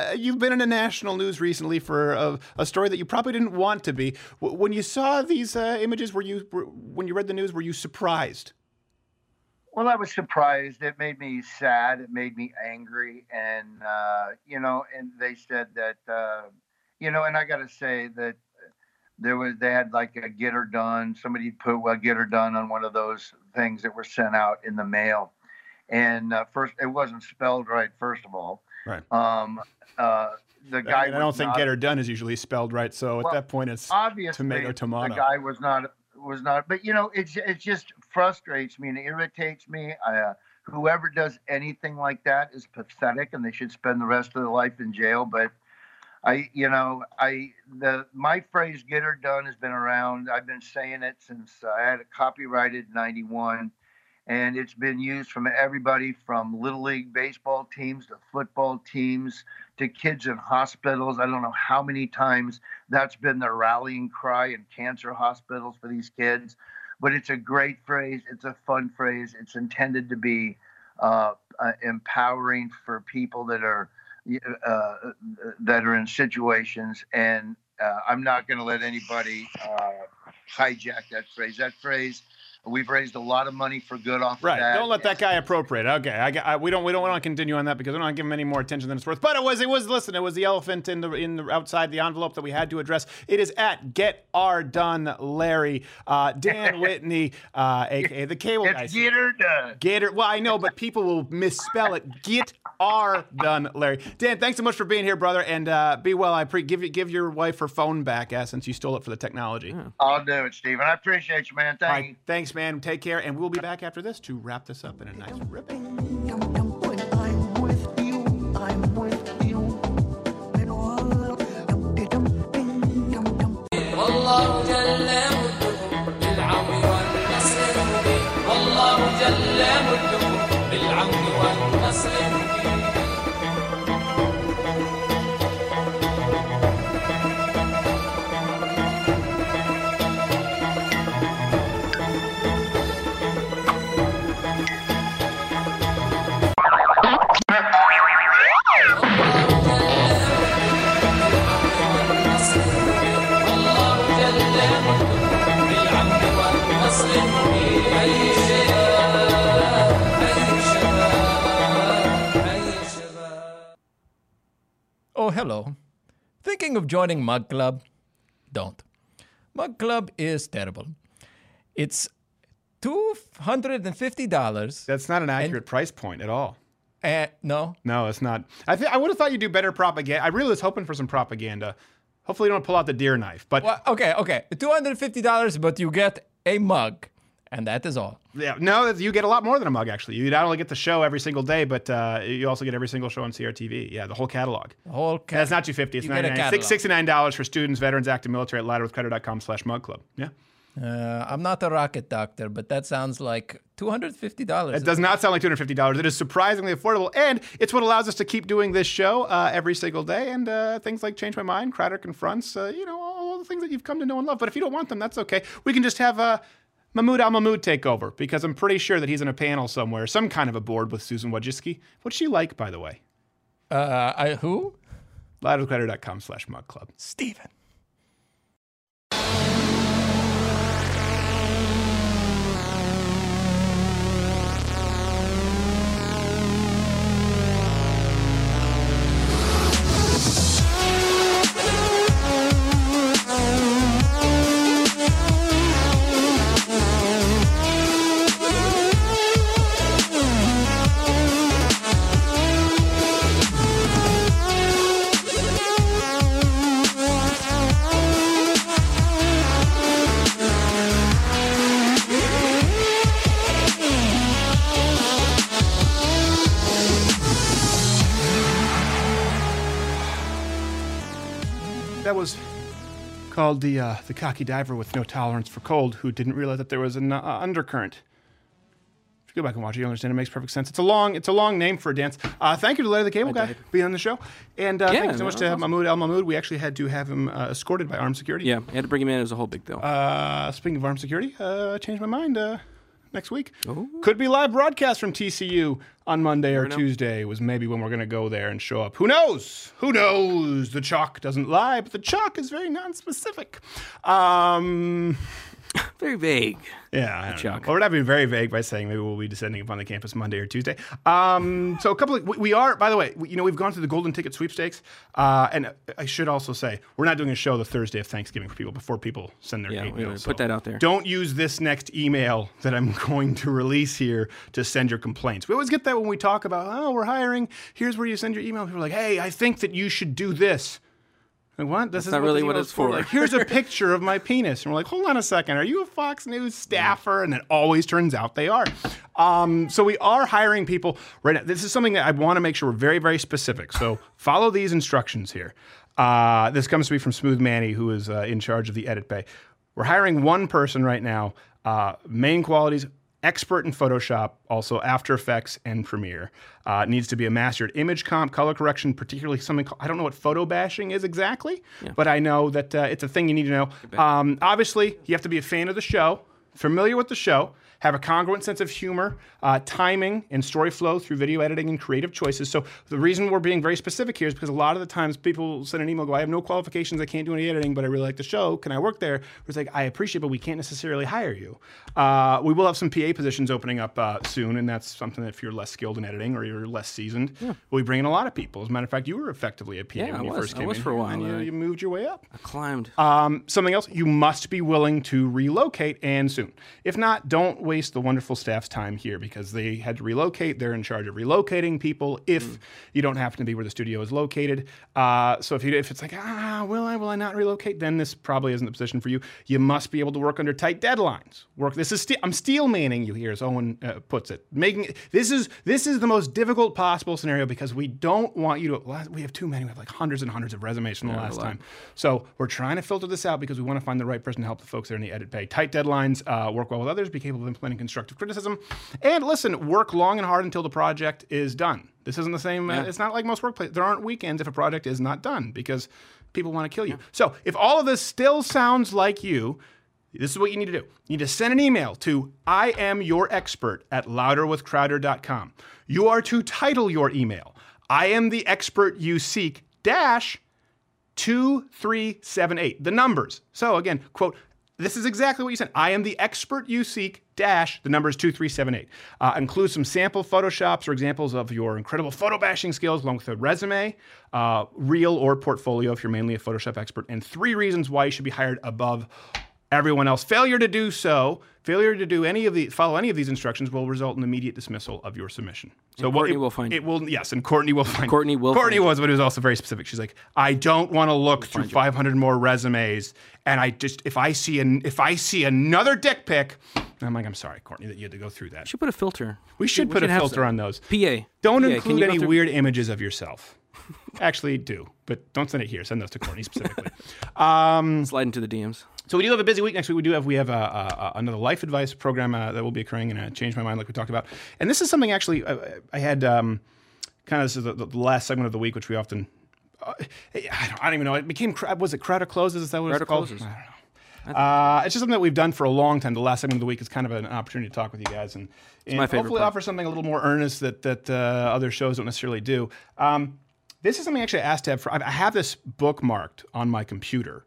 Uh, you've been in the national news recently for a, a story that you probably didn't want to be. When you saw these uh, images, were you were, when you read the news, were you surprised? Well, I was surprised. It made me sad. It made me angry, and uh, you know, and they said that, uh, you know, and I got to say that there was they had like a get her done. Somebody put well get her done on one of those things that were sent out in the mail, and uh, first it wasn't spelled right. First of all, Right. um, uh, the guy. I, I don't think not- "get her done" is usually spelled right. So at Well, that point, it's obviously tomato tomato. the guy was not was not but you know it's it just frustrates me and irritates me uh, whoever does anything like that is pathetic and they should spend the rest of their life in jail but i you know i the my phrase get her done has been around i've been saying it since i had it copyrighted in 91 and it's been used from everybody from little league baseball teams to football teams to kids in hospitals. I don't know how many times that's been the rallying cry in cancer hospitals for these kids, but it's a great phrase. It's a fun phrase. It's intended to be uh, uh, empowering for people that are uh, that are in situations, and uh, I'm not going to let anybody uh, hijack that phrase. That phrase We've raised a lot of money for good off Right. of that. Don't let that guy appropriate. Okay. I, got- I, we don't. We don't want to continue on that because we don't want to give him any more attention than it's worth. But it was. It was. Listen. It was the elephant in the in the outside the envelope that we had to address. It is at Get R Done Larry uh, Dan Whitney, uh, aka the Cable Guy. Get her done. Get her. Well, I know, but people will misspell it. Get R Done Larry. Dan, thanks so much for being here, brother, and uh, be well. I pre- give you give your wife her phone back, uh, since you stole it for the technology. I'll do it, Steven. I appreciate you, man. Thank All you. right, man. Take care, and we'll be back after this to wrap this up in a nice ribbon. Hello. Thinking of joining Mug Club? Don't. Mug Club is terrible. It's $250. That's not an accurate price point at all. Uh, no. No, it's not. I th- I would have thought you'd do better propaganda. I really was hoping for some propaganda. Hopefully, you don't pull out the deer knife. But Well, okay, okay. $250, but you get a mug, and that is all. yeah, no, you get a lot more than a mug. Actually, you not only get the show every single day, but uh, you also get every single show on CRTV. Yeah, the whole catalog. The whole And That's not two fifty. It's You get a ninety nine. catalog. Sixty nine dollars for students, veterans, active military at louderwithcrowder.com slash mug club. Yeah. Uh, I'm not a rocket doctor, but that sounds like $250. It does not sound like two hundred fifty dollars. It is surprisingly affordable, and it's what allows us to keep doing this show uh, every single day. And uh, things like Change My Mind, Crowder Confronts, uh, you know, all the things that you've come to know and love. But if you don't want them, that's okay. We can just have uh, Mahmoud Al Mahmoud take over because I'm pretty sure that he's in a panel somewhere, some kind of a board with Susan Wojcicki. What's she like, by the way? Uh, I, who? Louderwithcrowder.com slash mug club. Steven. Was called the uh, the cocky diver with no tolerance for cold, who didn't realize that there was an uh, undercurrent. If you go back and watch it, you'll understand. It makes perfect sense. It's a long it's a long name for a dance. Uh, thank you to Larry the Cable Guy being on the show, and uh, Yeah, thank you so much to was Mahmoud Al Mahmoud. We actually had to have him uh, escorted by armed security. Yeah, I had to bring him in. It was a whole big deal. Uh, speaking of armed security, uh, changed my mind. Next week could be live broadcast from TCU on Monday or Tuesday. Was maybe when we're gonna go there and show up. Who knows? Who knows? The chalk doesn't lie, but the chalk is very non-specific. Um, very vague. Yeah, I don't chalk. know. Well, we're not being very vague by saying maybe we'll be descending upon the campus Monday or Tuesday. Um, so a couple of we, we are, by the way, we, you know, we've gone through the golden ticket sweepstakes, uh, and I should also say we're not doing a show the Thursday of Thanksgiving for people before people send their Yeah, we mail. put that out there. Don't use this next email that I'm going to release here to send your complaints. We always get that when we talk about, oh, we're hiring. Here's where you send your email. People are like, hey, I think that you should do this. Like, what? This That's is not really what it's for. Like, here's a picture of my penis. And we're like, hold on a second. Are you a Fox News staffer? And it always turns out they are. Um, so we are hiring people right now. This is something that I want to make sure we're very, very specific. So follow these instructions here. Uh, this comes to me from Smooth Manny, who is uh, in charge of the edit bay. We're hiring one person right now. Uh, main qualities expert in Photoshop, also After Effects and Premiere. Uh, needs to be a master at image comp, color correction, particularly something called, I don't know what photo bashing is exactly, but I know that uh, it's a thing you need to know. Um, obviously, you have to be a fan of the show, familiar with the show, have a congruent sense of humor, uh, timing, and story flow through video editing and creative choices. So the reason we're being very specific here is because a lot of the times people send an email, go, I have no qualifications, I can't do any editing, but I really like the show. Can I work there? It's like, I appreciate, but we can't necessarily hire you. Uh, we will have some PA positions opening up uh, soon, and that's something that if you're less skilled in editing or you're less seasoned, we bring in a lot of people. As a matter of fact, you were effectively a PA Yeah, when I you was. first I came was in for a while. and you, you moved your way up. I climbed. Um, something else, you must be willing to relocate and soon. If not, don't waste the wonderful staff's time here because they had to relocate. They're in charge of relocating people if you don't happen to be where the studio is located. Uh, so if, you, if it's like, ah, will I, will I not relocate? Then this probably isn't the position for you. You must be able to work under tight deadlines. Work. This is ste- I'm steel manning you here, as Owen uh, puts it. Making this is this is the most difficult possible scenario because we don't want you to. We have too many. We have like hundreds and hundreds of resumes from the Yeah, last time. So we're trying to filter this out because we want to find the right person to help the folks there in the edit bay. Tight deadlines, uh, work well with others, be capable of implementing constructive criticism, and listen, work long and hard until the project is done. This isn't the same. Uh, Yeah. it's not like most workplaces. There aren't weekends if a project is not done because people want to kill you. So if all of this still sounds like you, this is what you need to do. You need to send an email to I am your expert at louderwithcrowder.com. You are to title your email I am the expert you seek dash 2378. The numbers. So again, quote, this is exactly what you said. I am the expert you seek, dash, the number is 2378. Uh, include some sample photoshops or examples of your incredible photo bashing skills, along with a resume, uh, reel or portfolio if you're mainly a Photoshop expert, and three reasons why you should be hired above everyone else. Failure to do so, failure to do any of the follow any of these instructions will result in immediate dismissal of your submission. So And what Courtney it, will find it will yes, and Courtney will find Courtney will Courtney was, but it was also very specific. She's like, I don't want to look through 500 more resumes, and I just if I see an if I see another dick pic, I'm like, I'm sorry, Courtney, that you had to go through that. should put a filter. We should We put should a filter on those. PA. Don't PA, include any through- weird images of yourself. Actually, do, but don't send it here. Send those to Courtney specifically. Um, Slide into the DMs. So we do have a busy week next week. We do have we have uh, uh, another life advice program uh, that will be occurring and uh, change my mind like we talked about. And this is something actually I, I had um, kind of this is the, the last segment of the week, which we often. Uh, I, don't, I don't even know. It became was it Crowder closes? Is that what Crowder it's called? Closes. I don't know. Uh, it's just something that we've done for a long time. The last segment of the week is kind of an opportunity to talk with you guys and, and hopefully part. offer something a little more earnest that that uh, other shows don't necessarily do. Um, this is something I actually asked to have. For, I have this bookmarked on my computer,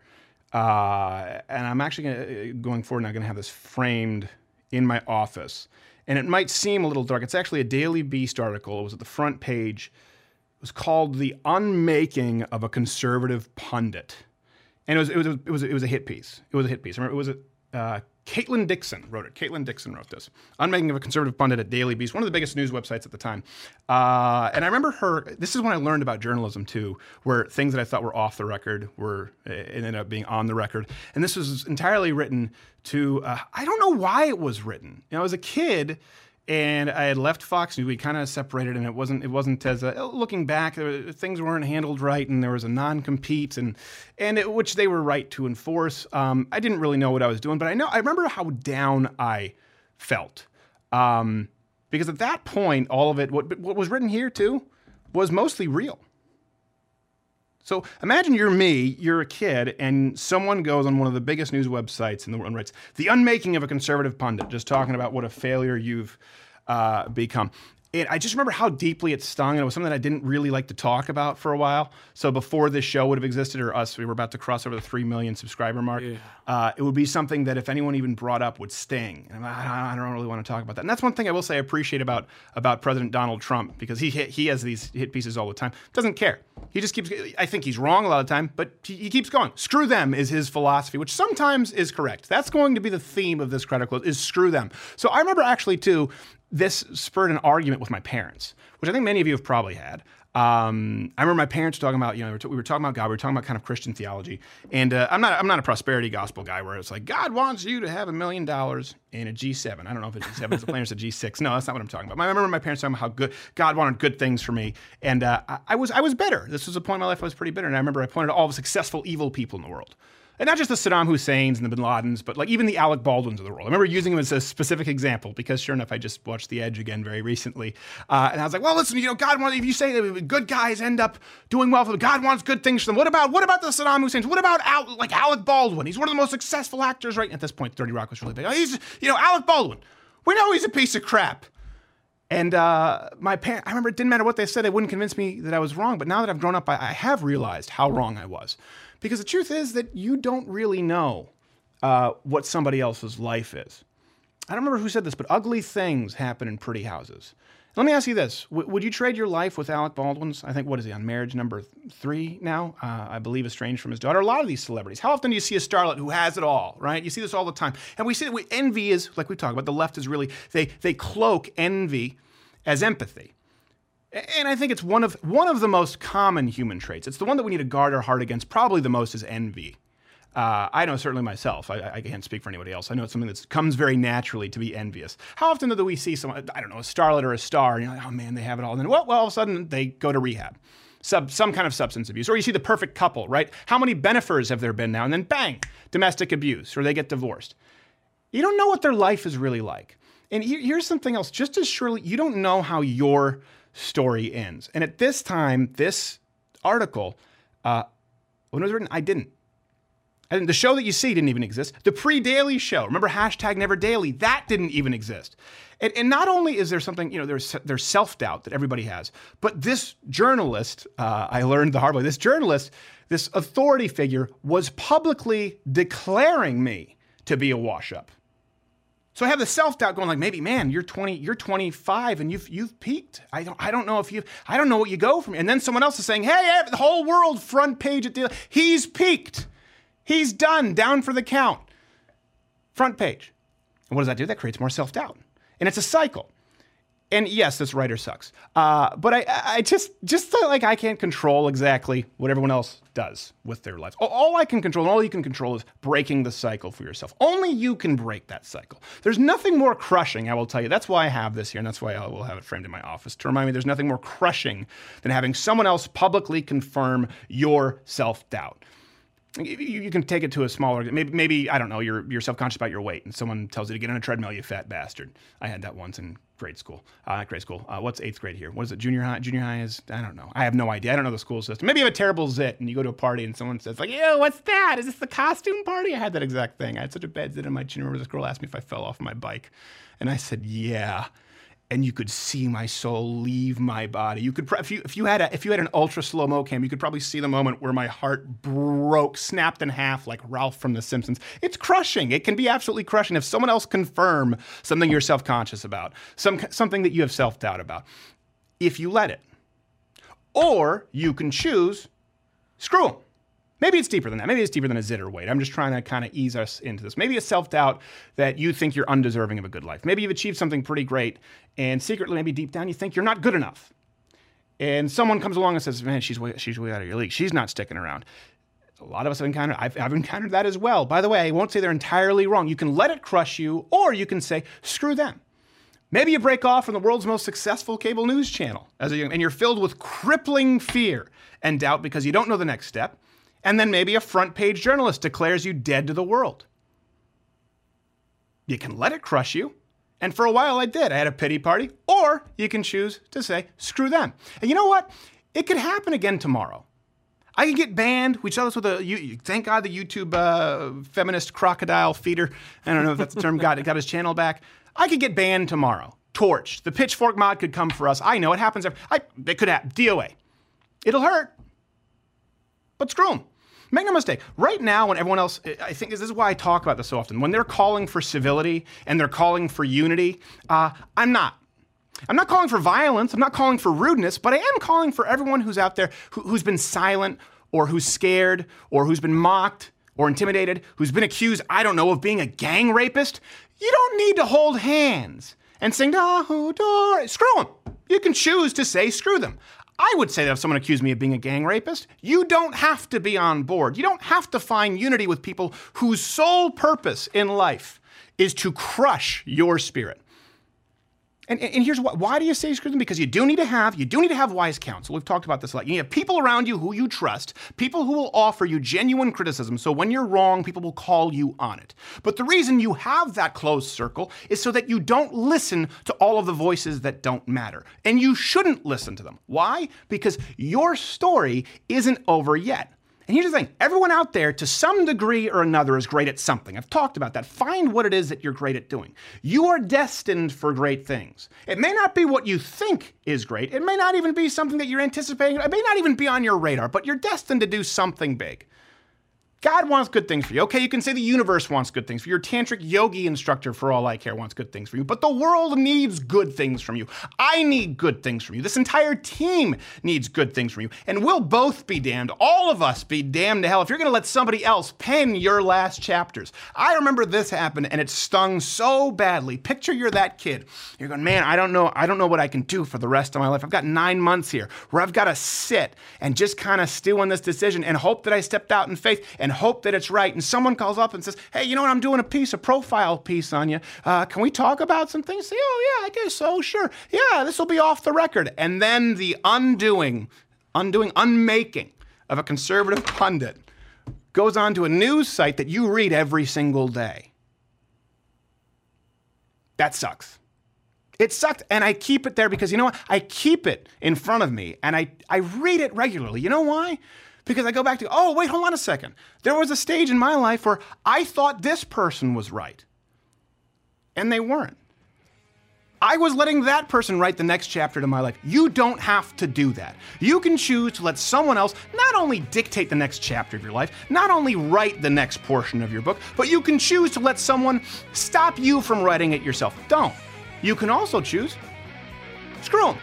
uh, and I'm actually gonna, going forward now going to have this framed in my office. And it might seem a little dark. It's actually a Daily Beast article. It was at the front page. It was called "The Unmaking of a Conservative Pundit." And it was it was it was it was a hit piece. It was a hit piece. I remember it was a uh, Caitlin Dixon wrote it. Caitlin Dixon wrote this. Unmaking of a conservative pundit at Daily Beast, one of the biggest news websites at the time. Uh, and I remember her. This is when I learned about journalism too, where things that I thought were off the record were uh, ended up being on the record. And this was entirely written to. Uh, I don't know why it was written. You know, as a kid and I had left Fox News. We kind of separated, and it wasn't it wasn't as a, looking back. Things weren't handled right, and there was a non compete, and and it, which they were right to enforce. Um, I didn't really know what I was doing, but I know I remember how down I felt um, because at that point, all of it what what was written here too was mostly real. So imagine you're me, you're a kid, and someone goes on one of the biggest news websites in the world and writes, The Unmaking of a Conservative Pundit, just talking about what a failure you've uh, become. And I just remember how deeply it stung, and it was something that I didn't really like to talk about for a while. So before this show would have existed, or us, we were about to cross over the three million subscriber mark. Uh, it would be something that if anyone even brought up would sting. And I, I don't really want to talk about that. And that's one thing I will say I appreciate about about President Donald Trump because he hit, he has these hit pieces all the time. Doesn't care. He just keeps. I think he's wrong a lot of the time, but he, he keeps going. Screw them is his philosophy, which sometimes is correct. That's going to be the theme of this Crowder close is screw them. So I remember actually too. This spurred an argument with my parents, which I think many of you have probably had. Um, I remember my parents talking about, you know, we were, talking about God, we were talking about kind of Christian theology, and uh, I'm not, I'm not a prosperity gospel guy where it's like God wants you to have a million dollars in a G7. I don't know if it's G7, it's a plane, or a G6. No, that's not what I'm talking about. I remember my parents talking about how good God wanted good things for me, and uh, I, I was, I was bitter. This was a point in my life I was pretty bitter, and I remember I pointed to all the successful evil people in the world. And not just the Saddam Husseins and the Bin Ladens, but like even the Alec Baldwins of the world. I remember using him as a specific example because, sure enough, I just watched The Edge again very recently, uh, and I was like, "Well, listen, you know, God wants if you say that good guys end up doing well for them, God wants good things for them. What about what about the Saddam Husseins? What about Al- like Alec Baldwin? He's one of the most successful actors right at this point. Thirty Rock was really big. He's you know Alec Baldwin. We know he's a piece of crap. And uh, my parents, I remember it didn't matter what they said, they wouldn't convince me that I was wrong. But now that I've grown up, I, I have realized how wrong I was. Because the truth is that you don't really know uh, what somebody else's life is. I don't remember who said this, but ugly things happen in pretty houses. Let me ask you this: w- Would you trade your life with Alec Baldwin's? I think what is he on marriage number th- three now? Uh, I believe estranged from his daughter. A lot of these celebrities. How often do you see a starlet who has it all? Right? You see this all the time, and we see that we, envy is like we talk about. The left is really they they cloak envy as empathy. And I think it's one of one of the most common human traits. It's the one that we need to guard our heart against. Probably the most is envy. Uh, I know certainly myself. I, I can't speak for anybody else. I know it's something that comes very naturally to be envious. How often do we see someone, I don't know, a starlet or a star, and you're like, oh man, they have it all. And then, well, well all of a sudden they go to rehab, Sub, some kind of substance abuse. Or you see the perfect couple, right? How many Bennifers have there been now? And then bang, domestic abuse, or they get divorced. You don't know what their life is really like. And here's something else. Just as surely, you don't know how your story ends. And at this time, this article, uh, when it was written, I didn't. And the show that you see didn't even exist. The pre Daily Show, remember hashtag Never Daily, that didn't even exist. And, and not only is there something, you know, there's there's self doubt that everybody has, but this journalist, uh, I learned the hard way. This journalist, this authority figure, was publicly declaring me to be a wash up. So I have the self doubt going like maybe man you're 20 you're 25 and you've you've peaked. I don't I don't know if you I don't know what you go from. And then someone else is saying hey the whole world front page at the he's peaked. He's done down for the count. Front page. And what does that do? That creates more self doubt. And it's a cycle. And yes, this writer sucks. Uh, but I, I just, just like I can't control exactly what everyone else does with their lives. All- All I can control, and all you can control, is breaking the cycle for yourself. Only you can break that cycle. There's nothing more crushing, I will tell you. That's why I have this here, and that's why I will have it framed in my office to remind me there's nothing more crushing than having someone else publicly confirm your self doubt you, can take it to a smaller maybe maybe I don't know you're you're self conscious about your weight and someone tells you to get on a treadmill you fat bastard. I had that once in grade school uh, grade school uh, what's eighth grade here? What is it junior high junior high is I don't know. I have no idea. I don't know the school system. Maybe you have a terrible zit and you go to a party and someone says like yo what's that? Is this the costume party? I had that exact thing. I had such a bad zit in my chin remember this girl asked me if I fell off my bike. And I said yeah and you could see my soul leave my body. You could, if you if you had a if you had an ultra slow mo cam, you could probably see the moment where my heart broke, snapped in half, like Ralph from The Simpsons. It's crushing. It can be absolutely crushing if someone else confirm something you're self conscious about, some something that you have self doubt about, if you let it. Or you can choose, screw them. Maybe it's deeper than that. Maybe it's deeper than a zit or weight. I'm just trying to kind of ease us into this. Maybe a self doubt that you think you're undeserving of a good life. Maybe you've achieved something pretty great, and secretly, maybe deep down, you think you're not good enough. And someone comes along and says, "Man, she's way, she's way out of your league. She's not sticking around." A lot of us have encountered. I've, I've encountered that as well. By the way, I won't say they're entirely wrong. You can let it crush you, or you can say, "Screw them." Maybe you break off from the world's most successful cable news channel as a young, and you're filled with crippling fear and doubt because you don't know the next step. And then maybe a front page journalist declares you dead to the world. You can let it crush you. And for a while I did. I had a pity party. Or you can choose to say, screw them. And you know what? It could happen again tomorrow. I could get banned. We saw this with a, you, thank God the YouTube uh, feminist crocodile feeder, I don't know if that's the term, got, got his channel back. I could get banned tomorrow. Torched. The pitchfork mod could come for us. I know it happens. Every, I, it could happen. DOA. It'll hurt. But screw them. Make no mistake. Right now, when everyone else, I think this is why I talk about this so often. When they're calling for civility and they're calling for unity, uh, I'm not. I'm not calling for violence. I'm not calling for rudeness, but I am calling for everyone who's out there who, who's been silent or who's scared or who's been mocked or intimidated, who's been accused, I don't know, of being a gang rapist. You don't need to hold hands and sing, "Dahu Dor." Screw them. You can choose to say screw them. I would say that if someone accused me of being a gang rapist, you don't have to be on board. You don't have to find unity with people whose sole purpose in life is to crush your spirit. And, and here's why. Why do you say screw them? Because you do need to have, you do need to have wise counsel. We've talked about this a lot. You need people around you who you trust, people who will offer you genuine criticism. So when you're wrong, people will call you on it. But the reason you have that closed circle is so that you don't listen to all of the voices that don't matter. And you shouldn't listen to them. Why? Because your story isn't over yet. And here's the thing everyone out there, to some degree or another, is great at something. I've talked about that. Find what it is that you're great at doing. You are destined for great things. It may not be what you think is great, it may not even be something that you're anticipating, it may not even be on your radar, but you're destined to do something big. God wants good things for you. Okay, you can say the universe wants good things for you. Your tantric yogi instructor, for all I care, wants good things for you. But the world needs good things from you. I need good things from you. This entire team needs good things from you. And we'll both be damned. All of us be damned to hell if you're going to let somebody else pen your last chapters. I remember this happened and it stung so badly. Picture you're that kid. You're going, man, I don't know. I don't know what I can do for the rest of my life. I've got nine months here where I've got to sit and just kind of stew on this decision and hope that I stepped out in faith and hope that it's right. And someone calls up and says, Hey, you know what? I'm doing a piece, a profile piece on you. Uh, can we talk about some things? Say, Oh, yeah, I guess so. Sure. Yeah, this will be off the record. And then the undoing, undoing, unmaking of a conservative pundit goes on to a news site that you read every single day. That sucks. It sucked, and I keep it there because you know what? I keep it in front of me and I, I read it regularly. You know why? Because I go back to, oh, wait, hold on a second. There was a stage in my life where I thought this person was right, and they weren't. I was letting that person write the next chapter to my life. You don't have to do that. You can choose to let someone else not only dictate the next chapter of your life, not only write the next portion of your book, but you can choose to let someone stop you from writing it yourself. Don't. You can also choose screw them.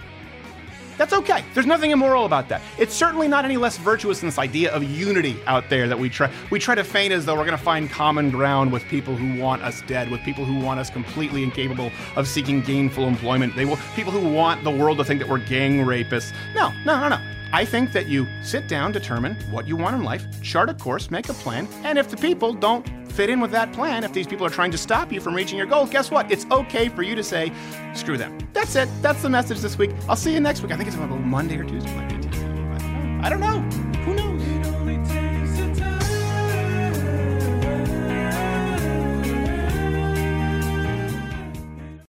That's okay. There's nothing immoral about that. It's certainly not any less virtuous than this idea of unity out there that we try we try to feign as though we're going to find common ground with people who want us dead, with people who want us completely incapable of seeking gainful employment. They will people who want the world to think that we're gang rapists. No, no, no, no. I think that you sit down, determine what you want in life, chart a course, make a plan, and if the people don't fit in with that plan, if these people are trying to stop you from reaching your goals, guess what? It's okay for you to say, screw them. That's it. That's the message this week. I'll see you next week. I think it's about Monday or Tuesday. I don't know. Who knows?